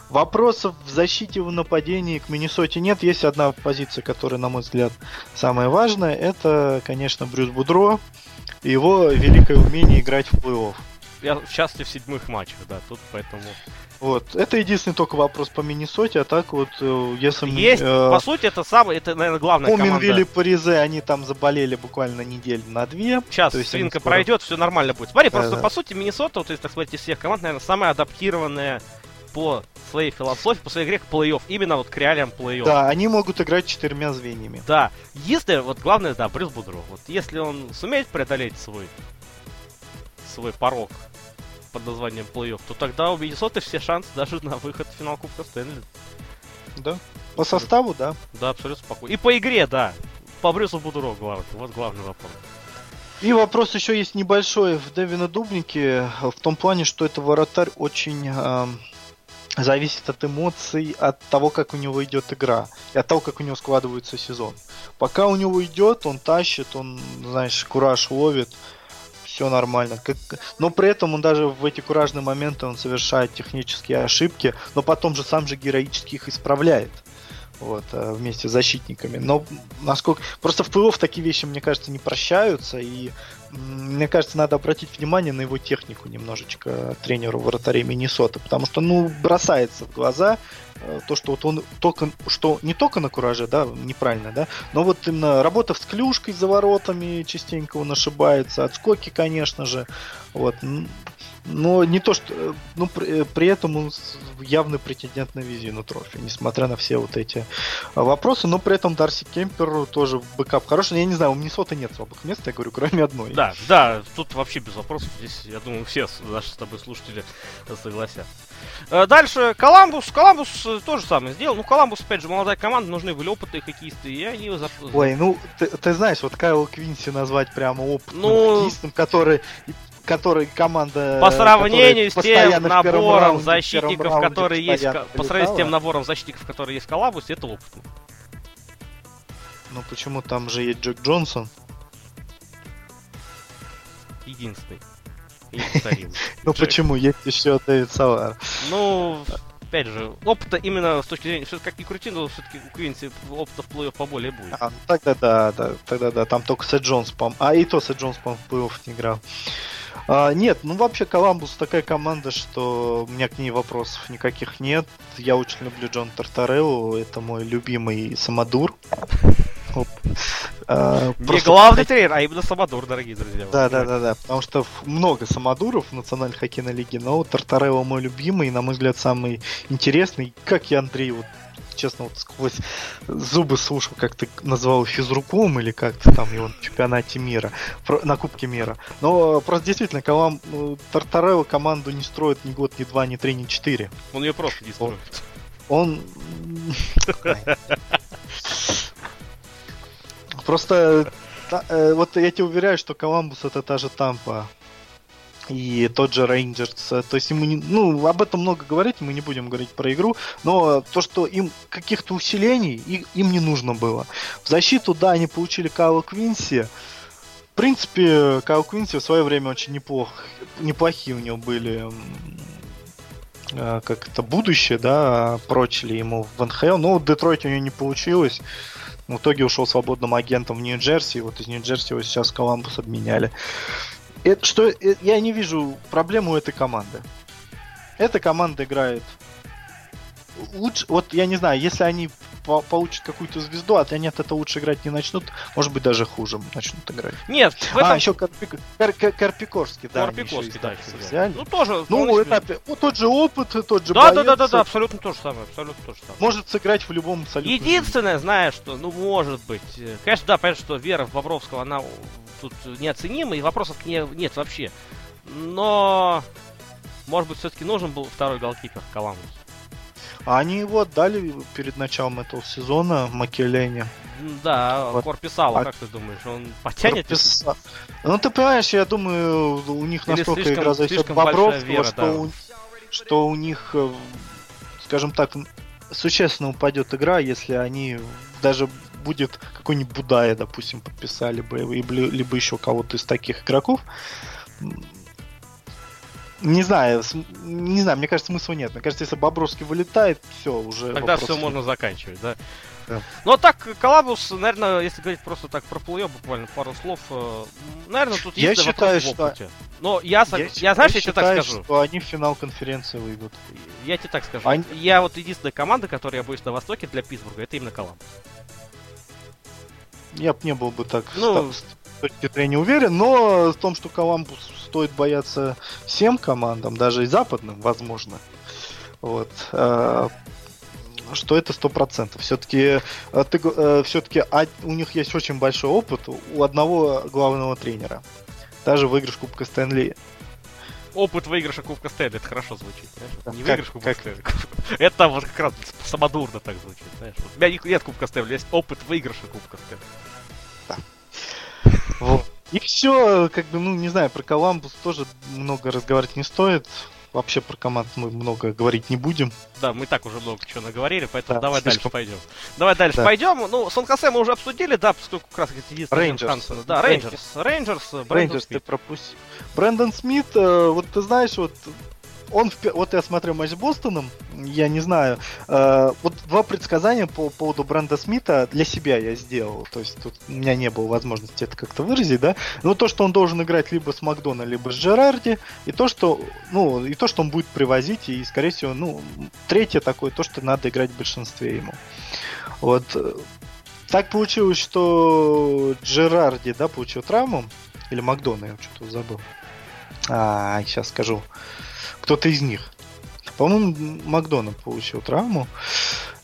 Вопросов в защите в нападении к Миннесоте нет. Есть одна позиция, которая, на мой взгляд, самая важная. Это, конечно, Брюс Будро и его великое умение играть в плей-офф.
Я в частности в седьмых матчах, да, тут поэтому...
Вот. Это единственный только вопрос по Миннесоте, а так вот, э, если
Есть,
э,
по сути, это самое, это, наверное,
Помнин,
команда.
Вилли, Паризе, они там заболели буквально неделю на две.
Сейчас свинка
скоро-
пройдет, все нормально будет. Смотри,
Да,
просто
да.
по сути Миннесота, вот если так сказать, из всех команд, наверное, самая адаптированная по своей философии, по своей игре к плей-офф. Именно вот к реалиям плей-офф.
Да, они могут играть четырьмя звеньями.
Да. Если, вот главное, да, Брюс Будро. Вот если он сумеет преодолеть свой свой порог под названием плей-офф, то тогда у Миннесоты все шансы даже на выход в финал Кубка Стэнли.
Да. По составу, да.
Да, абсолютно спокойно. И по игре, да. По Брюсу Будро главное. Вот главный вопрос.
И вопрос еще есть небольшой в Девина Дубнике, э, в том плане, что это воротарь очень эм, зависит от эмоций, от того, как у него идет игра, и от того, как у него складывается сезон. Пока у него идет, он тащит, он, знаешь, кураж ловит, все нормально. Как... Но при этом он даже в эти куражные моменты он совершает технические ошибки, но потом же сам же героически их исправляет. Вот, э, вместе с защитниками. Но насколько... Просто в плей такие вещи, мне кажется, не прощаются. И мне кажется, надо обратить внимание на его технику немножечко тренеру вратарей Миннесоты. Потому что, ну, бросается в глаза э, то, что вот он только, что не только на кураже, да, неправильно, да, но вот именно работа с клюшкой за воротами частенько он ошибается, отскоки, конечно же, вот, но не то, что, э, ну, при, э, при этом он явный претендент на Везину Трофи, несмотря на все вот эти а, вопросы, но при этом Дарси Кемпер тоже бэкап хороший, я не знаю, у Миннесоты нет слабых мест, я говорю, кроме одной.
Да, да, тут вообще без вопросов. Здесь, я думаю, все наши с тобой слушатели согласятся. Э, Дальше Коламбус. Коламбус э, тоже самое сделал. Ну, Коламбус, опять же, молодая команда, нужны были опытные хоккеисты, и они его за...
Ой, ну, ты, ты знаешь, вот Кайл Квинси назвать прямо опытным
Ну-
хоккеистом, который, который команда...
По сравнению с тем набором
раунде-
защитников,
раунде
которые есть, по сравнению с тем набором защитников, которые есть в Коламбусе, это опытно.
Ну почему там же есть Джек Джонсон?
Единственный.
Ну почему? Есть еще Дэвид Савар.
Ну, опять же, опыта именно с точки зрения, все как ни крути, но все-таки у Квинси опыта в плей-офф поболее будет.
А, тогда да, да, тогда да, там только Сет Джонс, по А и то Сет Джонс, по в плей-офф не играл. А, нет, ну вообще Коламбус такая команда, что у меня к ней вопросов никаких нет. Я очень люблю Джон Тартареллу, это мой любимый самодур. А,
Не
просто
главный тренер, а именно Самодур, дорогие друзья.
Да, да, да, да. Потому что много самодуров в национальной хоккейной лиге, но Тартарелло мой любимый, и, на мой взгляд, самый интересный. Как я Андрей, вот честно, вот сквозь зубы слушал, как ты назвал физруком или как-то там его на чемпионате мира, на Кубке мира. Но просто действительно, Калам, ну, Тартарелло команду не строит ни год, ни два, ни три, ни четыре.
Он ее просто не строит.
Он... Просто та- э, вот я тебе уверяю, что Коламбус это та же Тампа. И тот же Рейнджерс. То есть ему не, ну, об этом много говорить, мы не будем говорить про игру, но то, что им каких-то усилений и, им не нужно было. В защиту, да, они получили Кайла Квинси. В принципе, Кайл Квинси в свое время очень неплох, неплохие у него были э, как это будущее, да, прочили ему в НХЛ, но в Детройте у него не получилось. В итоге ушел свободным агентом в Нью-Джерси, вот из Нью-Джерси его сейчас в Коламбус обменяли. Это, что, э, я не вижу проблему этой команды. Эта команда играет лучше, вот я не знаю, если они по получат какую-то звезду, а они от этого лучше играть не начнут, может быть даже хуже начнут играть.
Нет,
в этом... А, еще Карпик... Кар... Карпикорский, да.
Карпикорский, да, взяли. Ну тоже.
Ну, это ну, тот же опыт, тот же
Да, боец, да, да, да, да, абсолютно то же самое, абсолютно то же самое.
Может сыграть в любом абсолютно.
Единственное, знаешь, что, ну, может быть, э, конечно, да, понятно, что вера в Бобровского, она тут неоценима, и вопросов к ней нет вообще. Но, может быть, все-таки нужен был второй голкипер Коламбус.
А они его отдали перед началом этого сезона Макелене.
Да, вот. Корписала, а... как ты думаешь, он потянет? Корписа...
Ну ты понимаешь, я думаю, у них Или настолько слишком, игра зайдет Бобровского, вера, что, да. у... что у них, э, скажем так, существенно упадет игра, если они даже будет какой-нибудь Будая, допустим, подписали бы, либо еще кого-то из таких игроков. Не знаю, не знаю, мне кажется, смысла нет. Мне кажется, если Бобровский вылетает, все, уже...
Тогда все можно заканчивать, да? Да. Ну а так, Колабус, наверное, если говорить просто так про плей буквально пару слов, э, наверное, тут
я есть считаю, в
опыте. Но я, я, я знаешь, я, я тебе так скажу.
что они в финал конференции выйдут.
Я тебе так скажу. Они... Я вот единственная команда, которая я боюсь на Востоке для Питтсбурга, это именно Коламбус.
Я бы не был бы так ну, точки зрения уверен, но в том, что Коламбус стоит бояться всем командам, даже и западным, возможно. Вот. Э, что это сто процентов. Все-таки э, ты, э, все-таки у них есть очень большой опыт у одного главного тренера. Даже выигрыш Кубка Стэнли.
Опыт выигрыша Кубка Стэнли, это хорошо звучит. Знаешь? Не выигрыш Кубка как... Стэнли. Это вот как раз самодурно так звучит. Знаешь? У меня нет Кубка Стэнли, есть опыт выигрыша Кубка Стэнли.
Да. Вот. И все, как бы, ну, не знаю, про Коламбус тоже много разговаривать не стоит. Вообще про команд мы много говорить не будем.
Да, мы так уже много чего наговорили, поэтому да, давай слишком... дальше пойдем. Давай дальше да. пойдем. Ну, Сан-Хосе мы уже обсудили, да, поскольку как раз единственный
Рейнджерс.
Да, Рейнджерс. Рейнджерс,
Рейнджерс ты пропустил. Брендан Смит, э, вот ты знаешь, вот он, вот я смотрю матч с Бостоном, я не знаю, э, вот два предсказания по поводу Брендана Смита для себя я сделал, то есть тут у меня не было возможности это как-то выразить, да, но то, что он должен играть либо с Макдона, либо с Джерарди, и то, что, ну, и то, что он будет привозить, и, скорее всего, ну, третье такое, то, что надо играть в большинстве ему. Вот. Так получилось, что Джерарди, да, получил травму, или Макдона, я что-то забыл. А, сейчас скажу кто-то из них. По-моему, Макдональд получил травму.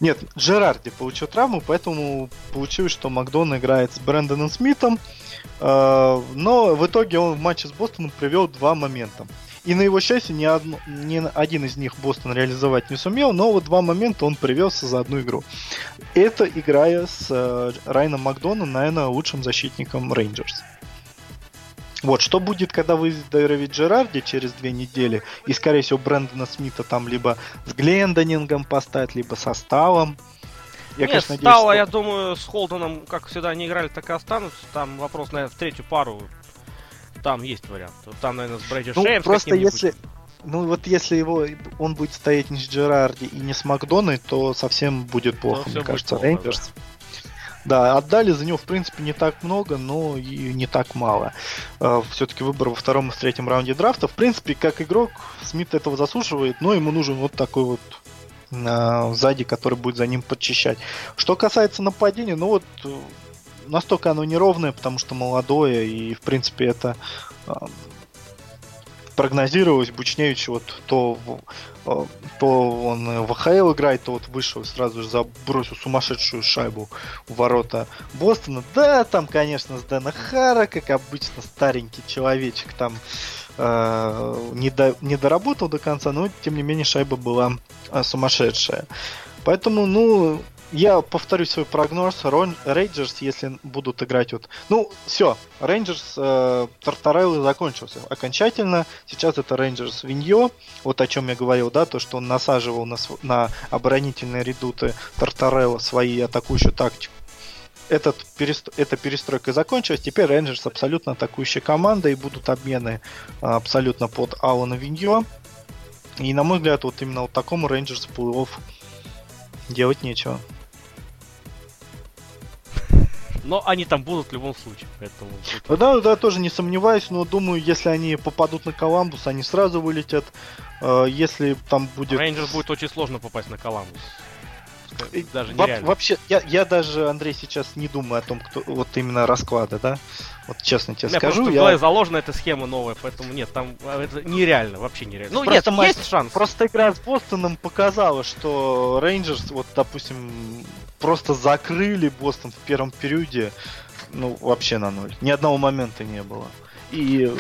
Нет, Джерарди получил травму, поэтому получилось, что Макдональд играет с Брэндоном Смитом. Э, но в итоге он в матче с Бостоном привел два момента. И на его счастье ни, одно, ни один из них Бостон реализовать не сумел, но вот два момента он привелся за одну игру. Это играя с э, Райаном Макдоном, наверное, лучшим защитником Рейнджерс. Вот, что будет, когда выздоровеет Джерарди через две недели, и, скорее всего, Брэндона Смита там либо с Глендонингом поставить, либо со Сталом.
Я, Нет, конечно, надеюсь, Стала, что... я думаю, с Холденом, как всегда, не играли, так и останутся. Там вопрос, наверное, в третью пару. Там есть вариант. Там, наверное, с Брэди
ну,
Шеем
просто если... Ну вот если его он будет стоять не с Джерарди и не с Макдоной, то совсем будет плохо, то мне кажется, Рейнджерс. Да. Да, отдали за него, в принципе, не так много, но и не так мало. Э, Все-таки выбор во втором и в третьем раунде драфта. В принципе, как игрок, Смит этого заслуживает, но ему нужен вот такой вот э, сзади, который будет за ним подчищать. Что касается нападения, ну вот э, настолько оно неровное, потому что молодое, и в принципе это прогнозировалось Бучневич вот то, э, то он в АХЛ играет, то вот вышел сразу же забросил сумасшедшую шайбу в ворота Бостона. Да, там, конечно, с Дэна Хара, как обычно, старенький человечек там э, не, до, не доработал до конца, но тем не менее шайба была э, сумасшедшая. Поэтому, ну, я повторю свой прогноз. Рейнджерс, если будут играть вот... Ну, все, Рейнджерс э, Тортореллы закончился окончательно. Сейчас это Рейнджерс Виньо. Вот о чем я говорил, да, то, что он насаживал на, на оборонительные редуты Торторелла свои атакующую тактику. Этот перест... Эта перестройка закончилась. Теперь Рейнджерс абсолютно атакующая команда и будут обмены а, абсолютно под Алана Виньо. И на мой взгляд, вот именно вот такому Рейнджерс плей делать нечего.
Но они там будут в любом случае, поэтому...
Да, да, тоже не сомневаюсь, но думаю, если они попадут на Коламбус, они сразу вылетят. Э, если там будет...
Рейнджерс будет очень сложно попасть на Коламбус даже.
Во- вообще, я, я даже, Андрей, сейчас не думаю о том, кто вот именно расклады, да? Вот честно тебе
нет,
скажу.
Я... заложена эта схема новая, поэтому нет, там а, это нереально, вообще нереально.
Ну, просто нет, есть шанс. Просто игра с Бостоном показала, что Рейнджерс, вот, допустим, просто закрыли Бостон в первом периоде, ну, вообще на ноль. Ни одного момента не было. И,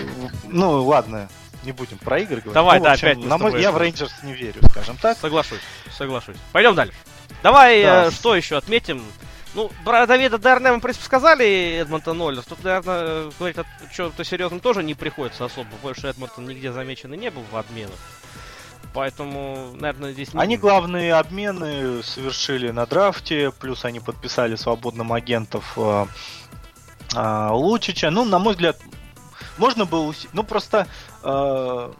ну, ладно, не будем про игры говорить.
Давай,
ну,
да, общем, опять.
На мой, я в Рейнджерс не верю, скажем так.
Соглашусь, соглашусь. Пойдем дальше. Давай, да. э, что еще отметим? Ну, про Давида Дерне мы, в принципе, сказали Эдмонтон Оллерс. Тут, наверное, говорить о чем-то серьезном тоже не приходится особо. Больше Эдмонтон нигде замечен и не был в обменах. Поэтому, наверное, здесь...
Они главные обмены совершили на драфте, плюс они подписали свободным агентов э, э, Лучича. Ну, на мой взгляд, можно было... Ну, просто... Э,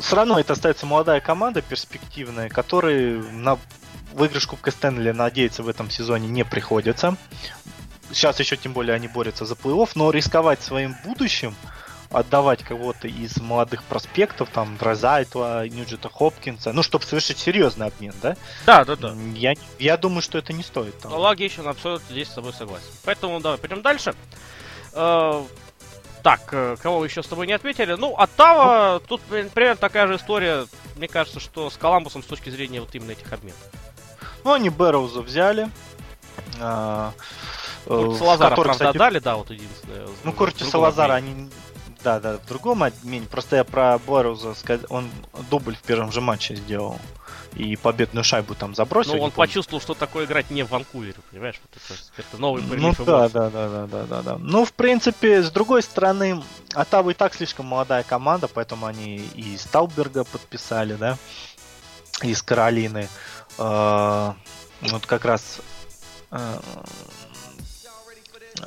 все равно это остается молодая команда, перспективная, которой на выигрыш Кубка Стэнли надеяться в этом сезоне не приходится. Сейчас еще тем более они борются за плей-офф, но рисковать своим будущим, отдавать кого-то из молодых проспектов, там, Дразайтла, Ньюджета Хопкинса, ну, чтобы совершить серьезный обмен, да?
Да, да, да.
Я, я думаю, что это не стоит.
Там. Логично, абсолютно здесь с тобой согласен. Поэтому давай пойдем дальше. Э, так, э, кого еще с тобой не отметили? Ну, Оттава, тут примерно такая же история, мне кажется, что с Коламбусом с точки зрения вот именно этих обменов.
Ну, они Бэрроуза взяли. А,
Куртиса э, Лазара, который, правда, кстати... дали, да, вот единственное.
Ну, Куртиса Лазара они... Да, да, в другом обмене. Просто я про Бэрроуза сказал, он дубль в первом же матче сделал и победную шайбу там забросил.
Ну, он почувствовал, что такое играть не в Ванкувере, понимаешь? Вот это, это новый
Ну да, да, да, да, да, да, да. Ну, в принципе, с другой стороны, Атава и так слишком молодая команда, поэтому они и Сталберга подписали, да, из Каролины. А, вот как раз а,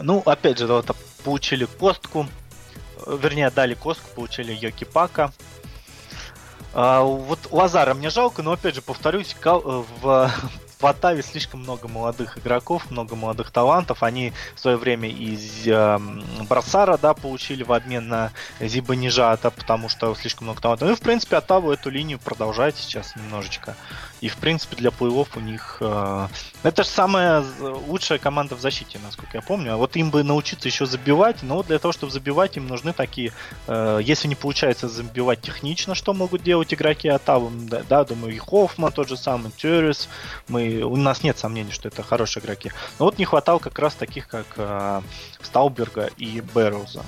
ну, опять же, вот получили костку, вернее, дали костку, получили Йоки Пака, а, вот Лазара мне жалко, но опять же повторюсь, в, в Атаве слишком много молодых игроков, много молодых талантов. Они в свое время из э, Брасара, да, получили в обмен на Зибанижата, потому что слишком много талантов. Ну и, в принципе, Атаву эту линию продолжает сейчас немножечко. И, в принципе, для плей-офф у них... Э, это же самая лучшая команда в защите, насколько я помню. А вот им бы научиться еще забивать, но для того, чтобы забивать, им нужны такие... Э, если не получается забивать технично, что могут делать игроки Атавы, да, да, думаю, и Хоффман тот же самый, Тюрис, мы, у нас нет сомнений, что это хорошие игроки. Но вот не хватало как раз таких, как э, Стауберга и Бэрроуза.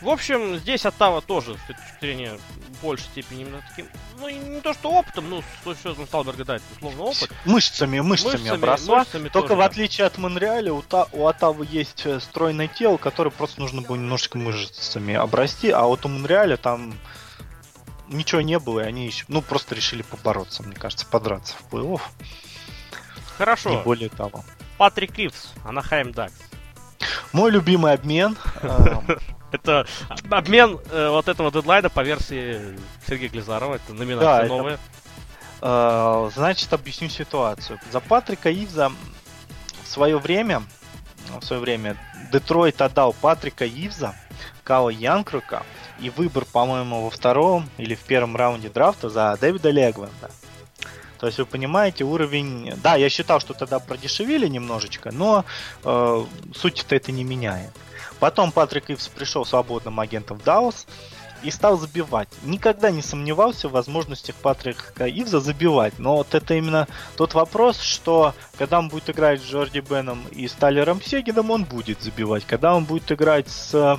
В общем, здесь Оттава тоже, с точки зрения в большей степени именно таким, ну, не то что опытом, ну, с учетом Сталберга, да, условно опыт.
Мышцами, мышцами, мышцами обросла. Мышцами Только тоже, в отличие от Монреаля, у, Та, у Оттавы есть э, стройное тело, которое просто нужно было немножечко мышцами обрасти, а вот у Монреаля там ничего не было, и они еще, ну, просто решили побороться, мне кажется, подраться в плей-офф.
Хорошо.
Не более того.
Патрик Ивс, Анахайм Дакс.
Мой любимый обмен.
Это обмен э, вот этого дедлайна по версии Сергея Глизарова. Это номинация да, новая.
Это, э, значит, объясню ситуацию. За Патрика Ивза в свое время, в свое время Детройт отдал Патрика Ивза, Кала Янкрука и выбор, по-моему, во втором или в первом раунде драфта за Дэвида Легленда. То есть вы понимаете уровень... Да, я считал, что тогда продешевили немножечко, но э, суть-то это не меняет. Потом Патрик Ивс пришел свободным агентом в Даус и стал забивать. Никогда не сомневался в возможностях Патрика Ивза забивать. Но вот это именно тот вопрос, что когда он будет играть с Джорди Беном и Сталером Сегином, он будет забивать. Когда он будет играть с...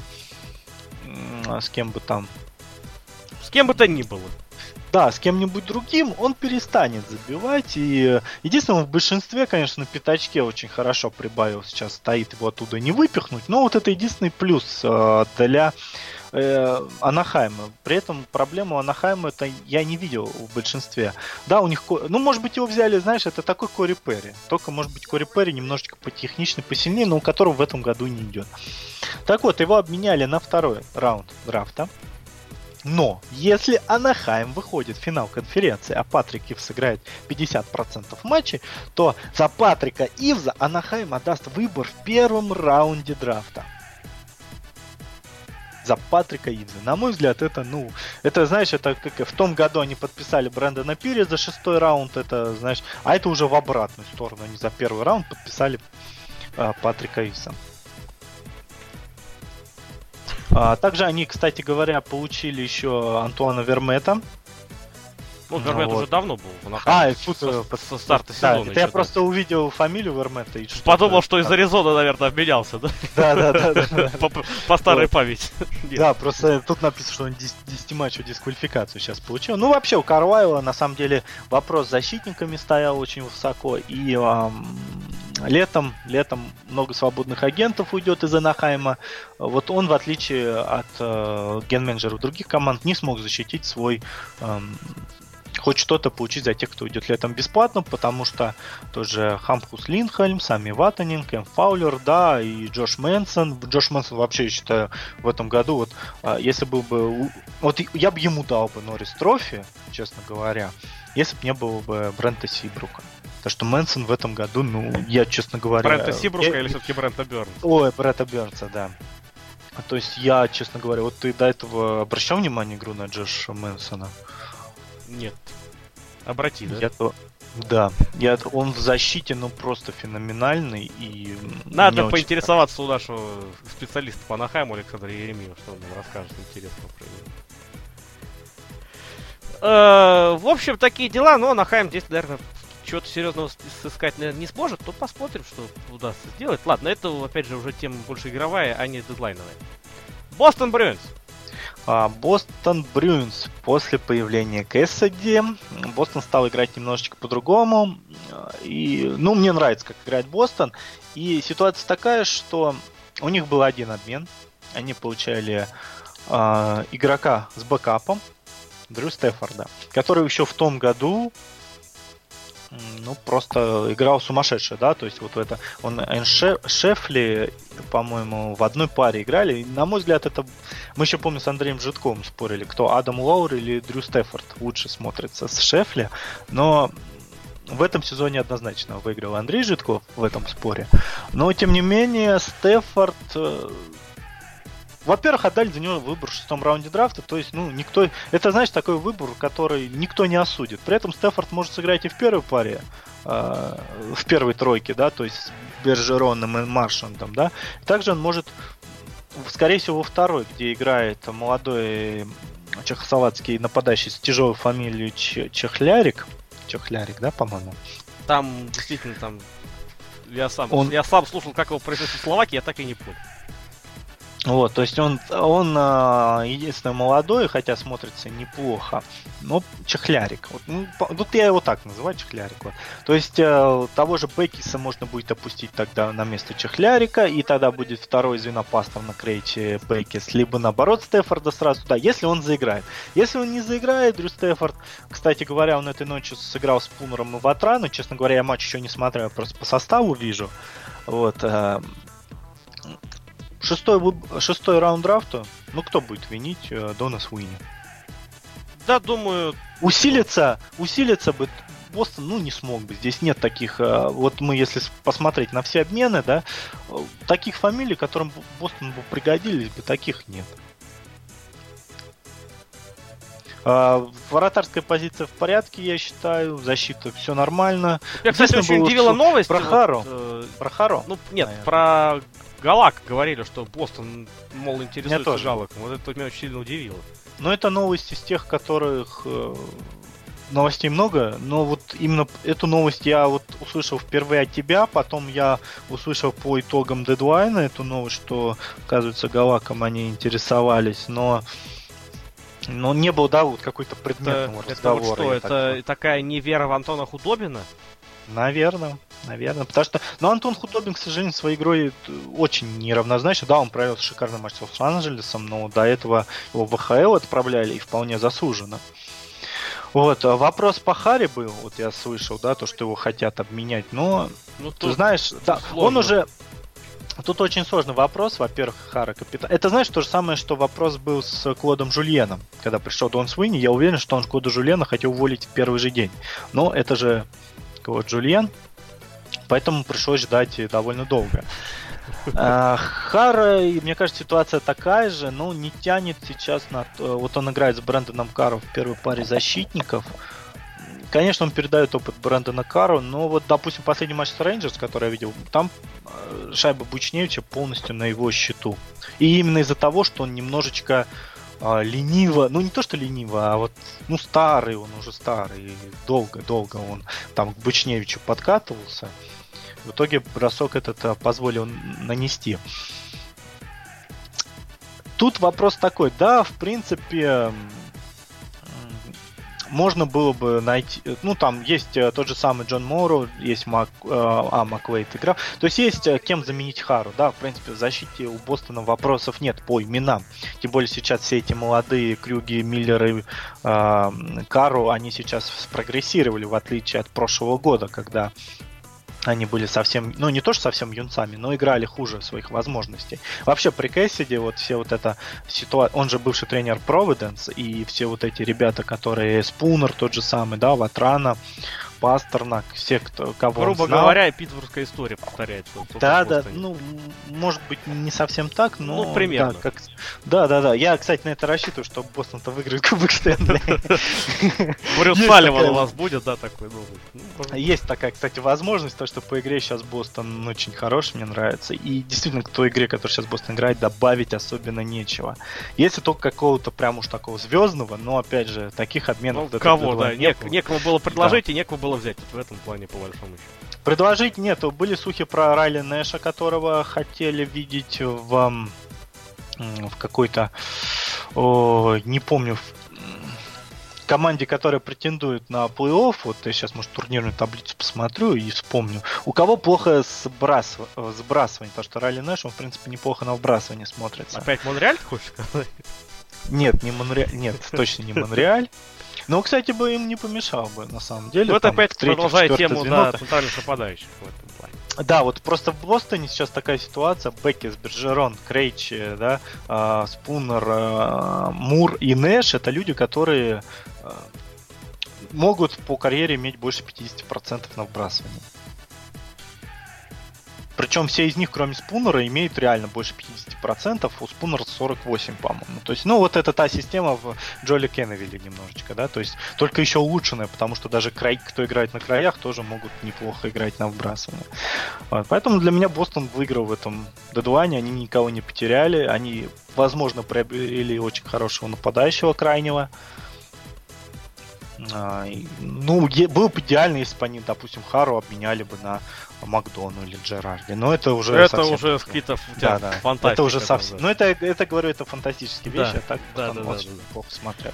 С кем бы там?
С кем бы то ни было.
Да, с кем-нибудь другим он перестанет забивать. И единственное, в большинстве, конечно, пятачке очень хорошо прибавил. Сейчас стоит его оттуда не выпихнуть. Но вот это единственный плюс э, для э, Анахайма. При этом проблему Анахайма это я не видел в большинстве. Да, у них, ну, может быть, его взяли, знаешь, это такой Кори Перри. Только, может быть, Кори Перри немножечко потехничный, посильнее, но у которого в этом году не идет. Так вот, его обменяли на второй раунд драфта. Но если Анахайм выходит в финал конференции, а Патрик Ивз сыграет 50% матчей, то за Патрика Ивза Анахайм отдаст выбор в первом раунде драфта за Патрика Ивза. На мой взгляд, это, ну, это, знаешь, это как в том году они подписали Брэндона Пири за шестой раунд, это, знаешь, а это уже в обратную сторону, они за первый раунд подписали а, Патрика Ивза. А, также они, кстати говоря, получили еще Антуана Вермета,
ну, Вермет вот. уже давно был в
А, тут со,
со старта сезона.
Да, это я просто увидел фамилию Вермета и
что Подумал, что из Аризоны, наверное, обменялся, да?
Да, да, да.
По старой памяти.
Да, просто тут написано, что он 10 матчей дисквалификацию сейчас получил. Ну, вообще, у Карвайла, на самом деле, вопрос с защитниками стоял очень высоко. И летом, летом много свободных агентов уйдет из Анахайма. Вот он, в отличие от э, ген-менеджеров других команд, не смог защитить свой хоть что-то получить за тех, кто уйдет летом бесплатно, потому что тоже Хампус Линдхольм, Сами Ватанен, Кэм Фаулер, да, и Джош Мэнсон. Джош Мэнсон вообще, я считаю, в этом году, вот, а, если был бы... Вот я бы ему дал бы Норрис Трофи, честно говоря, если бы не было бы Брента Сибрука. Потому что Мэнсон в этом году, ну, я, честно говоря...
Брента Сибрука я... или все-таки Брента Бернса?
Ой, Брента Бернса, да. То есть я, честно говоря, вот ты до этого обращал внимание игру на Джоша Мэнсона?
Нет. Обрати, да?
Я то... Да, я, он в защите, ну, просто феноменальный и...
Надо поинтересоваться у нашего специалиста по Нахайму Александра Еремеева, что он нам расскажет интересного про него. Э, в общем, такие дела, но Нахайм здесь, наверное, чего-то серьезного сыскать, не сможет, то посмотрим, что удастся сделать. Ладно, это, опять же, уже тема больше игровая, а не дедлайновая. Бостон Брюинс.
А, Бостон Брюинс после появления Кэссиди. Бостон стал играть немножечко по-другому. И, ну, мне нравится, как играет Бостон. И ситуация такая, что у них был один обмен. Они получали э, игрока с бэкапом, Дрю Стефорда, который еще в том году ну, просто играл сумасшедший, да, то есть вот это, он Шефли, по-моему, в одной паре играли, и, на мой взгляд, это, мы еще помню с Андреем Житковым спорили, кто Адам Лоур или Дрю Стефорд лучше смотрится с Шефли, но в этом сезоне однозначно выиграл Андрей Житков в этом споре. Но, тем не менее, Стефорд э, во-первых, отдали за него выбор в шестом раунде драфта, то есть, ну, никто... Это, знаешь, такой выбор, который никто не осудит. При этом Стефорд может сыграть и в первой паре, э, в первой тройке, да, то есть с Бержероном и Маршантом, да. Также он может, скорее всего, во второй, где играет молодой чехословацкий нападающий с тяжелой фамилией Чехлярик. Чехлярик, да, по-моему?
Там, действительно, там... Я сам, он... я сам слушал, как его произносят в Словакии, я так и не понял.
Вот, то есть он, он а, единственный молодой, хотя смотрится неплохо, но чехлярик. Вот, ну, тут я его так называю, чехлярик. Вот. То есть э, того же Бекиса можно будет опустить тогда на место чехлярика, и тогда будет второй звенопастов на крейте Бекис, либо наоборот Стефорда сразу туда, если он заиграет. Если он не заиграет, Дрю Стефорд, кстати говоря, он этой ночью сыграл с Пунером и Ватрану, честно говоря, я матч еще не смотрел, просто по составу вижу. Вот, э, Шестой, шестой раунд драфта. Ну, кто будет винить э, Дона Суини?
Да, думаю...
Усилиться, усилиться бы Бостон, ну, не смог бы. Здесь нет таких... Э, вот мы, если посмотреть на все обмены, да, э, таких фамилий, которым Бостон бы пригодились бы, таких нет. А, вратарская позиция в порядке, я считаю. Защита все нормально.
Я, кстати, очень удивила новость.
Про Хару. Вот, э, про Хару.
Ну, нет, наверное. про Галак говорили, что Бостон, мол, интересуется тоже. Галаком. Вот это меня очень сильно удивило.
Но это новости из тех, которых э, новостей много, но вот именно эту новость я вот услышал впервые от тебя, потом я услышал по итогам дедлайна эту новость, что, оказывается, Галаком они интересовались, но Но не было, да, вот какой-то предметного
это,
разговора.
Это вот что, это так такая невера в Антона Худобина?
Наверное, наверное. Потому что, ну, Антон Худобин, к сожалению, своей игрой очень неравнозначен. Да, он провел шикарный матч с Лос-Анджелесом, но до этого его в ВХЛ отправляли и вполне заслуженно. Вот, а вопрос по Харе был, вот я слышал, да, то, что его хотят обменять, но, ну, ты знаешь, да, он уже, Тут очень сложный вопрос. Во-первых, Хара капитан. Это знаешь то же самое, что вопрос был с Клодом Жульеном. Когда пришел Дон Свинни, я уверен, что он Клода Жульена хотел уволить в первый же день. Но это же Клод Жульен, поэтому пришлось ждать довольно долго. А, Хара, мне кажется, ситуация такая же, но не тянет сейчас на... Вот он играет с Брэндоном Каро в первой паре защитников. Конечно, он передает опыт Брэндона Кару, но вот, допустим, последний матч с Рейнджерс, который я видел, там э, шайба Бучневича полностью на его счету. И именно из-за того, что он немножечко э, лениво, ну не то что лениво, а вот, ну старый он уже старый, долго-долго он там к Бучневичу подкатывался. В итоге бросок этот э, позволил нанести. Тут вопрос такой, да, в принципе, можно было бы найти, ну там есть э, тот же самый Джон Моро, есть Мак, э, а, Маквейт играл, то есть есть э, кем заменить Хару, да, в принципе в защите у Бостона вопросов нет по именам, тем более сейчас все эти молодые Крюги, Миллеры, э, Кару, они сейчас спрогрессировали в отличие от прошлого года, когда они были совсем, ну не то что совсем юнцами, но играли хуже своих возможностей. Вообще при Кэссиди вот все вот эта ситуация, он же бывший тренер Providence, и все вот эти ребята, которые Спунер тот же самый, да, Ватрана, Пастернак, все, кто, кого
Грубо
знал.
говоря, питтсбургская история повторяется.
Да, да, ну, может быть, не совсем так, но...
Ну, примерно.
Да, как... да, да, да. Я, кстати, на это рассчитываю, что Бостон-то выиграет Кубок Стэнли.
Брюс Салливан у вас будет, да, такой? Ну,
Есть такая, кстати, возможность, то, что по игре сейчас Бостон очень хороший, мне нравится. И действительно, к той игре, которую сейчас Бостон играет, добавить особенно нечего. Если только какого-то прям уж такого звездного, но, опять же, таких обменов...
Ну, кого, да, некому было предложить и некому было было взять вот в этом плане, по большому счету?
Предложить нету. Были слухи про Райли Нэша, которого хотели видеть в, в какой-то, о, не помню, в команде, которая претендует на плей-офф, вот я сейчас, может, турнирную таблицу посмотрю и вспомню, у кого плохо сбрас... сбрасывание, потому что Райли Нэш, он, в принципе, неплохо на вбрасывание смотрится.
Опять Монреаль, хочешь сказать?
Нет, не Монреаль, нет, точно не Монреаль. Ну, кстати, бы им не помешал бы, на самом деле.
Ну, это опять продолжает тему, звено, да, центральных нападающих в этом плане.
Да, вот просто в Бостоне сейчас такая ситуация. Беккис, Бержерон, Крейч, да, э, Спунер, э, Мур и Нэш это люди, которые э, могут по карьере иметь больше 50% на вбрасывание. Причем все из них, кроме Спунера, имеют реально больше 50%, у Спунера 48, по-моему. То есть, ну, вот это та система в Джоли Кенневилле немножечко, да, то есть только еще улучшенная, потому что даже край, кто играет на краях, тоже могут неплохо играть на вбрасывание. Вот, поэтому для меня Бостон выиграл в этом дедлайне, они никого не потеряли, они, возможно, приобрели очень хорошего нападающего крайнего, а, ну, было бы идеально, если бы они, допустим, Хару обменяли бы на Макдону или Джерарди. Но это уже
Это уже какие-то да, да. фантастика.
Это уже совсем. Да. Ну, это, это, говорю, это фантастические вещи, да. а так да, да, да, да, плохо смотреть.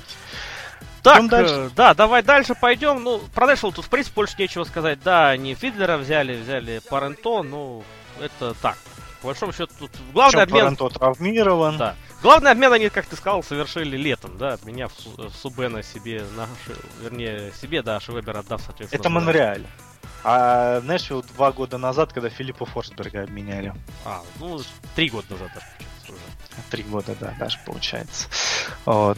Так, дальше. да, давай дальше пойдем. Ну, про Нэшвилл тут, в принципе, больше нечего сказать. Да, они Фидлера взяли, взяли Паренто, ну, это так. По большому счету, тут главный обмен...
Паренто травмирован.
Да. Главный обмен они, как ты сказал, совершили летом, да, обменяв Субена себе, на, вернее, себе, да, Швебер отдав, соответственно.
Это Монреаль. А Нэшвилл два года назад, когда Филиппа Форсберга обменяли.
А, ну, три года назад даже уже.
Три года, да, даже получается. Вот.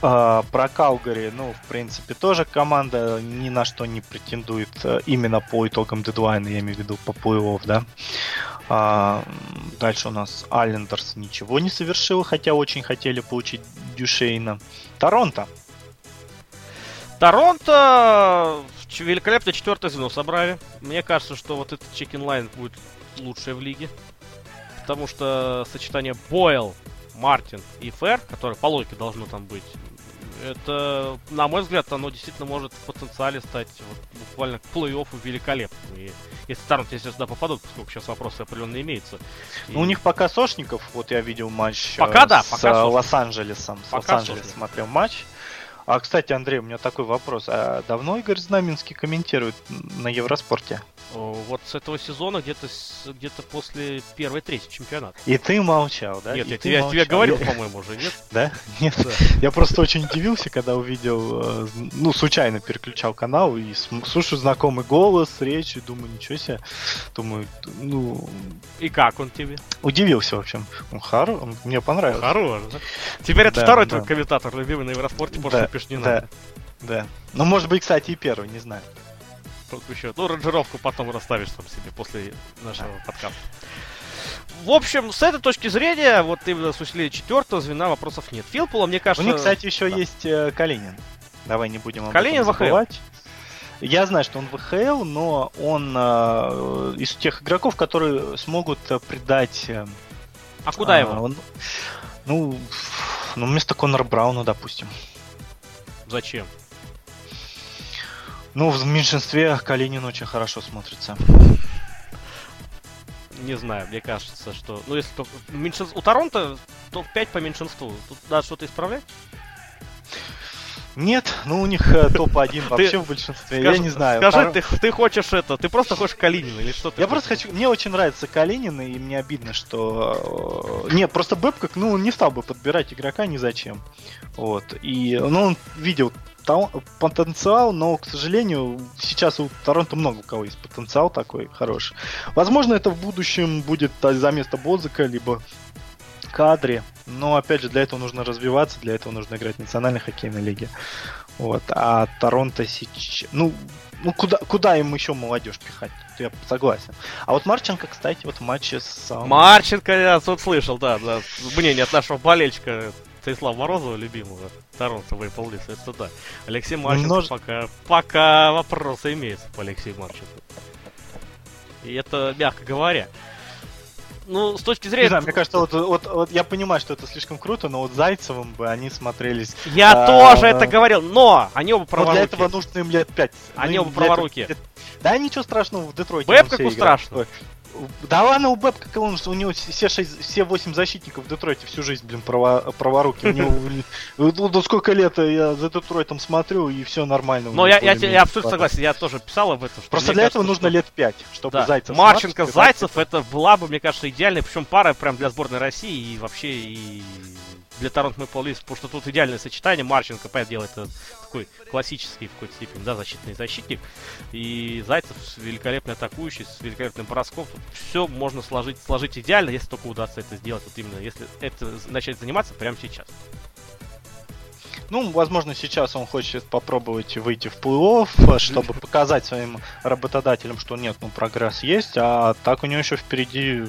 А, про Калгари, ну, в принципе, тоже команда ни на что не претендует э, именно по итогам дедлайна, я имею в виду по плей-офф, да. А, дальше у нас Аллендерс ничего не совершил, хотя очень хотели получить Дюшейна. Торонто.
Торонто великолепно четвертое звено собрали. Мне кажется, что вот этот чекин лайн будет лучшее в лиге. Потому что сочетание Бойл, Мартин и Фэр, которое по логике должно там быть, Это, на мой взгляд, оно действительно может в потенциале стать вот, буквально к плей-оффу великолепным. И если Торонто, если сюда попадут, поскольку сейчас вопросы определенно имеются. И...
Ну, у них пока сошников, вот я видел матч
пока,
э,
да,
с
пока
э. Лос-Анджелесом. С
Пока
Лос-Анджелес смотрел матч. А, кстати, Андрей, у меня такой вопрос. А давно Игорь Знаменский комментирует на Евроспорте?
Вот с этого сезона где-то где-то после первой трети чемпионата.
И ты молчал, да?
Нет,
И
я
ты
тебе, я тебе говорил, по-моему, уже, нет?
Да? Нет.
Да.
Я просто очень удивился, когда увидел, э, ну, случайно переключал канал и слушаю знакомый голос, речь, и думаю, ничего себе. Думаю, ну,
И как он тебе?
удивился, в общем. Ну, хоро- мне понравилось.
Хорош, да? Теперь это
Да,
второй
да.
твой комментатор, любимый на Евроспорте,
Да,
пишешь не
да.
надо.
Да. Ну, может быть, кстати, и первый, не знаю.
Еще, ну, ранжировку потом расставишь там себе после нашего подкаста. В общем, с этой точки зрения, вот именно с усиления четвертого звена вопросов нет. Филпула, мне
У
кажется...
них, кстати, еще
да.
есть э, Калинин. Давай не будем об
Калинин
этом
в ВХЛ.
забывать. Я знаю, что он ВХЛ, но он э, из тех игроков, которые смогут э, придать... э,
А куда
а,
его?
он- ну, ну, вместо Конора Брауна, допустим.
Зачем?
Ну, в меньшинстве Калинин очень хорошо смотрится.
Не знаю, мне кажется, что... Ну, если только... меньшинс- У Торонто топ-5 по меньшинству. Тут надо что-то исправлять?
Нет, ну у них э, топ-1 вообще в большинстве. Я не знаю.
Скажи, ты, ты хочешь это, ты просто хочешь Калинина или что ты
Я
хочешь?
просто хочу... Мне очень нравится Калинин, и мне обидно, что... э, Не, просто Бэбкок, ну, не стал бы подбирать игрока ни зачем. Вот. И, ну, он видел потенциал, но, к сожалению, сейчас у Торонто много у кого есть потенциал такой хороший. Возможно, это в будущем будет за место Бозыка, либо кадре. Но, опять же, для этого нужно развиваться, для этого нужно играть в национальной хоккейной лиге. Вот. А Торонто сейчас... Ну, ну куда, куда им еще молодежь пихать? Я согласен. А вот Марченко, кстати, вот в матче с...
Марченко, я тут слышал, да, да. Мнение от нашего болельщика Станислава Морозова, любимого Торонто Maple Leafs, это да. Алексей Марченко
Немнож-
пока, пока вопросы имеются по Алексею Марченко. И это мягко говоря. Ну, с точки
Не
зрения...
знаю, мне кажется, вот, вот, вот я понимаю, что это слишком круто, но вот Зайцевым бы они смотрелись.
Я
А,
тоже это говорил, но они оба
Но для
праворуки.
этого нужно им лет 5.
Они оба праворуки.
Да ничего страшного в Детройте.
Бэб
он все
каку
играл.
страшно.
Да ладно, у Бэбка, он, у него все, шесть, все 8 защитников в Детройте всю жизнь, блин, право, праворуки. У него, ну, ну, сколько лет я за Детройтом смотрю, и все нормально.
Но я, я, я абсолютно согласен, я тоже писал об этом.
Просто для этого нужно лет 5, чтобы. Зайцев
Марченко, Зайцев, это была бы, мне кажется, идеальная, причем пара прям для сборной России и вообще и для Торонто Maple Leafs, потому что тут идеальное сочетание. Марченко, понятное дело, это такой классический в какой-то степени, да, защитный защитник. И Зайцев великолепный атакующий, с великолепным броском. Тут все можно сложить, сложить идеально, если только удастся это сделать. Вот именно, если это начать заниматься прямо сейчас.
Ну, возможно, сейчас он хочет попробовать выйти в плей-офф, чтобы показать своим работодателям, что нет, ну, прогресс есть, а так у него еще впереди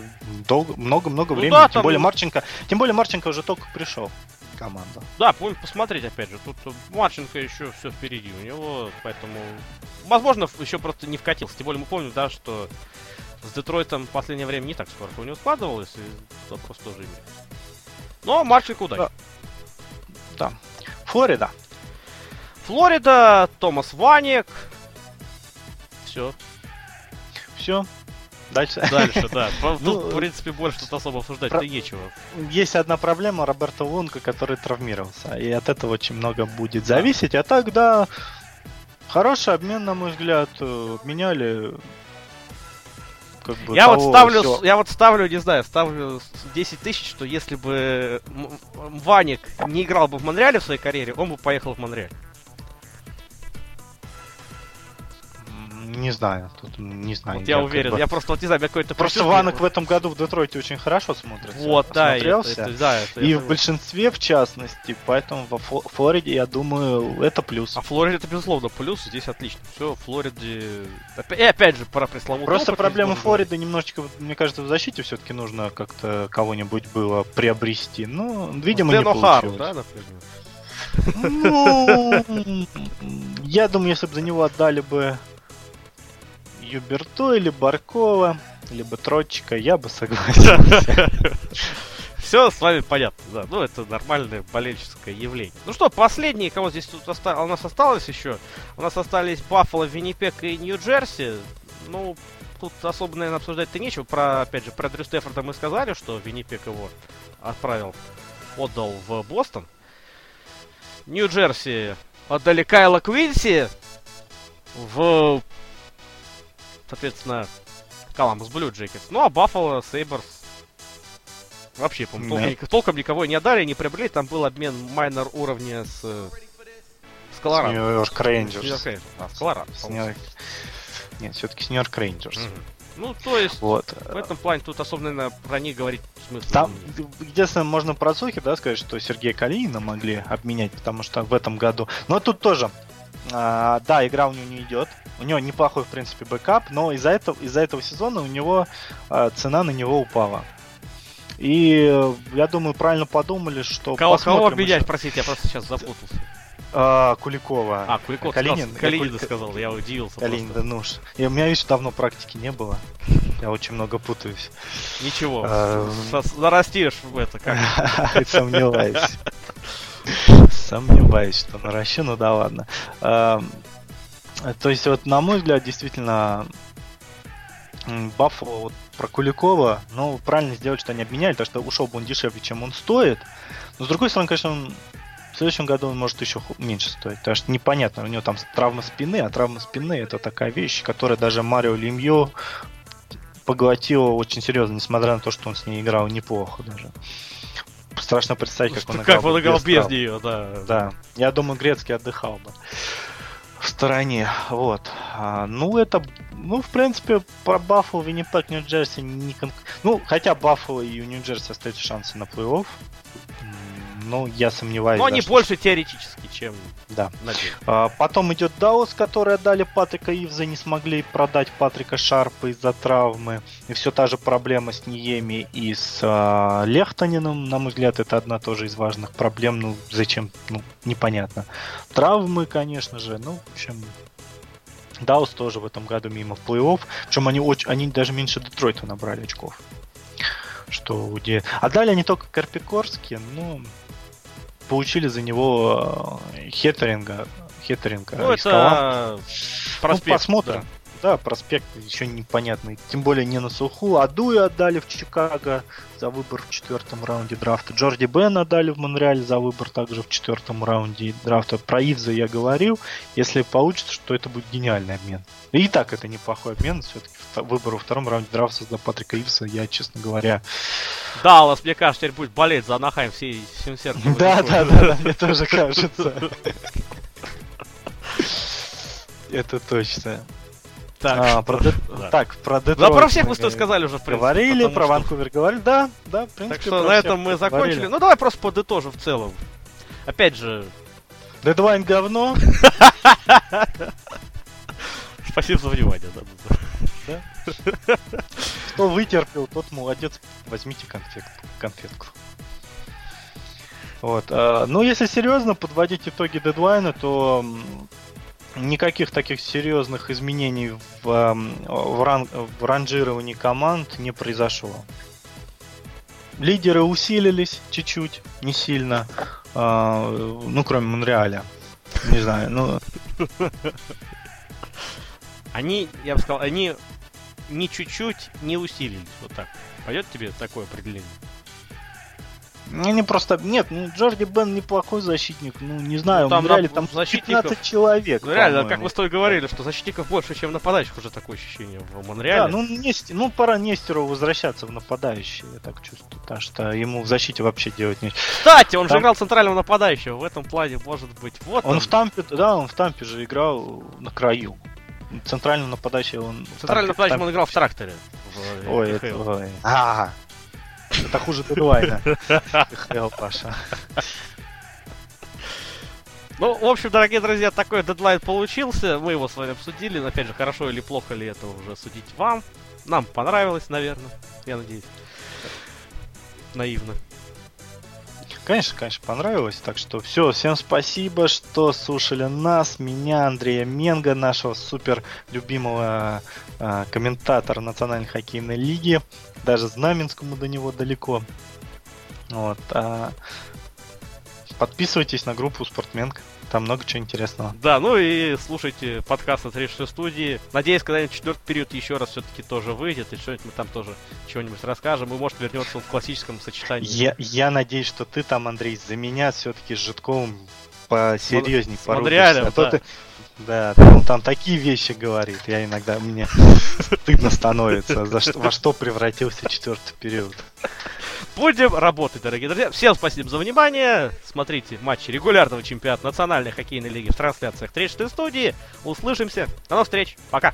долго, много-много
Ну
времени.
да,
тем
там-
более Марченко, тем более Марченко уже только пришел в команду.
Да, будем посмотреть, опять же. Тут Марченко еще все впереди у него, поэтому... Возможно, еще просто не вкатился. Тем более мы помним, да, что с Детройтом в последнее время не так скоро у него складывалось, и вопрос тоже имеется. Но Марченко удачи.
Да. Да. Флорида.
Флорида, Томас Ваник. Все,
Все. Дальше.
дальше, да. Тут,
Ну,
в принципе, больше тут особо обсуждать-то
про-
нечего.
Есть одна проблема Роберто Лунга, который травмировался. И от этого очень много будет зависеть. А так, да, хороший обмен, на мой взгляд. э, Обменяли как бы
Я вот
того
ставлю,
всё.
я вот ставлю, не знаю, ставлю с- 10 тысяч, что если бы Ваник не играл бы в Монреале в своей карьере, он бы поехал в Монреаль.
Не знаю, тут не знаю.
Вот я
как
уверен.
бы-
Я просто вот не знаю, какой-то
Просто. Ванок в этом году в Детройте очень хорошо смотрится.
Вот, да, это, это- да, это
И
я
в большинстве, в частности, поэтому во Фло- Флориде, я думаю, это плюс.
А Флорида это безусловно плюс, здесь отлично. Все, Флориде. И опять же, про пресловутый
Просто проблема Флориды немножечко, мне кажется, в защите все-таки нужно как-то кого-нибудь было приобрести. Ну, видимо, не
Дэн О'Хару,
получилось.
да, например?
Ну, я думаю, если бы за него отдали бы Юберто или Баркова, либо Тротчика, я бы согласился.
Все с вами понятно, да. Ну, это нормальное болельческое явление. Ну что, последние, кого здесь тут оста... у нас осталось еще? У нас остались Баффало, Виннипег и Нью-Джерси. Ну, тут особо, наверное, обсуждать-то нечего. Про, опять же, про Дрю Стаффорда мы сказали, что Виннипег его отправил, отдал в Бостон. Нью-Джерси отдали Кайла Квинси в, соответственно, Коламбус Блю Джекетс. Ну, а Баффало, Сейберс вообще, по толком, толком никого не отдали, не приобрели. Там был обмен minor уровня с, с Колорадо.
Нью-Йорк Рейнджерс.
А, с Колорадо.
Нет, все-таки с Нью-Йорк Рейнджерс. Mm-hmm.
Ну, то есть, вот. в этом плане тут особо, наверное, про них говорить смысла
Там, единственное, можно про слухи, да, сказать, что Сергея Калинина могли обменять, потому что в этом году... Но тут тоже, а, да, игра у него не идет. У него неплохой, в принципе, бэкап, но из-за этого, из-за этого сезона у него а, цена на него упала. И я думаю, правильно подумали, что...
Кого, кого обменять, простите, я просто сейчас запутался.
А, Куликова.
А, Куликов. Калинин. Сказал, Калинин я, сказал, я удивился.
Калинин, да ну ж. И у меня, видишь, давно практики не было. Я очень много путаюсь.
Ничего, а, нарастишь в это как.
Сомневаюсь. Сомневаюсь, что наращу, ну да ладно. То есть, вот, на мой взгляд, действительно, Баффало вот, про Куликова, ну, правильно сделать, что они обменяли, то что ушел бы он дешевле, чем он стоит. Но, с другой стороны, конечно, он в следующем году он может еще меньше стоить. Потому что непонятно, у него там травма спины, а травма спины это такая вещь, которая даже Марио Лемьё поглотила очень серьезно, несмотря на то, что он с ней играл неплохо даже. Страшно представить, как он
играл. Как он играл без, нее, да.
Да. Я думаю, Грецкий отдыхал бы в стороне. Вот. А, ну, это, ну, в принципе, про Баффало, Виннипек, Нью-Джерси не кон... Ну, хотя Баффало и у Нью-Джерси остаются шансы на плей-офф. Ну, я сомневаюсь.
Но они больше теоретически, чем
да. на а, Потом идет Даус, который отдали Патрика Ивза, не смогли продать Патрика Шарпа из-за травмы. И все та же проблема с Ниеми и с а, Лехтонином. На мой взгляд, это одна тоже из важных проблем. Ну, зачем? Ну, непонятно. Травмы, конечно же. Ну, в общем, Даус тоже в этом году мимо в плей-офф. Причем они, очень, они даже меньше Детройта набрали очков. Что где. А дали они только Карпикорски, ну, получили за него э, хетеринга. Хетеринга.
Ну, это
проспект. Ну, посмотрим. Да. Да, проспект еще непонятный. Тем более не на суху. Адуя отдали в Чикаго за выбор в четвертом раунде драфта. Джорди Бен отдали в Монреале за выбор также в четвертом раунде драфта. Про Ивза я говорил. Если получится, что это будет гениальный обмен. И так это неплохой обмен. Все-таки выбор во втором раунде драфта за Патрика Ивса, я, честно говоря...
Да, у вас, мне кажется, теперь будет болеть за Анахайм всей, всем сердцем.
Да, да, да, мне тоже кажется. Это точно.
Так, а,
про Дет... да. так, про
Детройт. Да, про всех мы что сказали уже, в
принципе. Говорили, про что... Ванкувер говорили, да, да, в принципе.
Так что на этом мы закончили. Говорили. Ну, давай просто по тоже в целом. Опять же...
Дедвайн говно.
Спасибо за внимание, да.
да? Кто вытерпел, тот молодец. Возьмите конфет, конфетку. Вот. А, ну, если серьезно подводить итоги дедлайна, то никаких таких серьезных изменений в, в, ранг, в ранжировании команд не произошло. Лидеры усилились чуть-чуть, не сильно, э, ну кроме Монреаля. Не знаю, ну.
Они, я бы сказал, они не чуть-чуть не усилились. Вот так. Пойдет тебе такое определение?
Они просто... Нет, ну Джорди Бен неплохой защитник. Ну, не знаю, ну, там, реально, там защитников... 15 человек.
Ну, реально, как мы с тобой говорили, что защитников больше, чем нападающих, уже такое ощущение в Монреале.
Да, ну, Нести... ну пора Нестеру возвращаться в нападающие, я так чувствую. Потому что ему в защите вообще делать нечего.
Кстати, он там... же играл центрального нападающего. В этом плане, может быть, вот
он. Он в Тампе, да, он в Тампе же играл на краю. Центральный нападающий он...
Центральный нападающий он играл в тракторе.
В ой, это... Ой. А, это хуже дедлайна. Хэл, Паша.
Ну, в общем, дорогие друзья, такой дедлайн получился. Мы его с вами обсудили. Опять же, хорошо или плохо ли это уже судить вам. Нам понравилось, наверное. Я надеюсь. Наивно.
Конечно, конечно, понравилось. Так что все, всем спасибо, что слушали нас, меня, Андрея Менга, нашего супер любимого э, комментатора Национальной хоккейной лиги. Даже Знаменскому до него далеко. Вот. А... Подписывайтесь на группу Спортменка. Там много чего интересного.
Да, ну и слушайте подкаст от 36 студии. Надеюсь, когда-нибудь четвертый период еще раз все-таки тоже выйдет, и что-нибудь мы там тоже чего-нибудь расскажем, и может вернется он в классическом сочетании.
Я, я надеюсь, что ты там, Андрей, за меня все-таки с Житковым посерьезней
Монреалем,
а то
да.
ты, да, он там такие вещи говорит, я иногда мне стыдно становится, за что, во что превратился четвертый период.
Будем работать, дорогие друзья. Всем спасибо за внимание. Смотрите матчи регулярного чемпионата Национальной хоккейной лиги в трансляциях 36 студии. Услышимся. До новых встреч. Пока.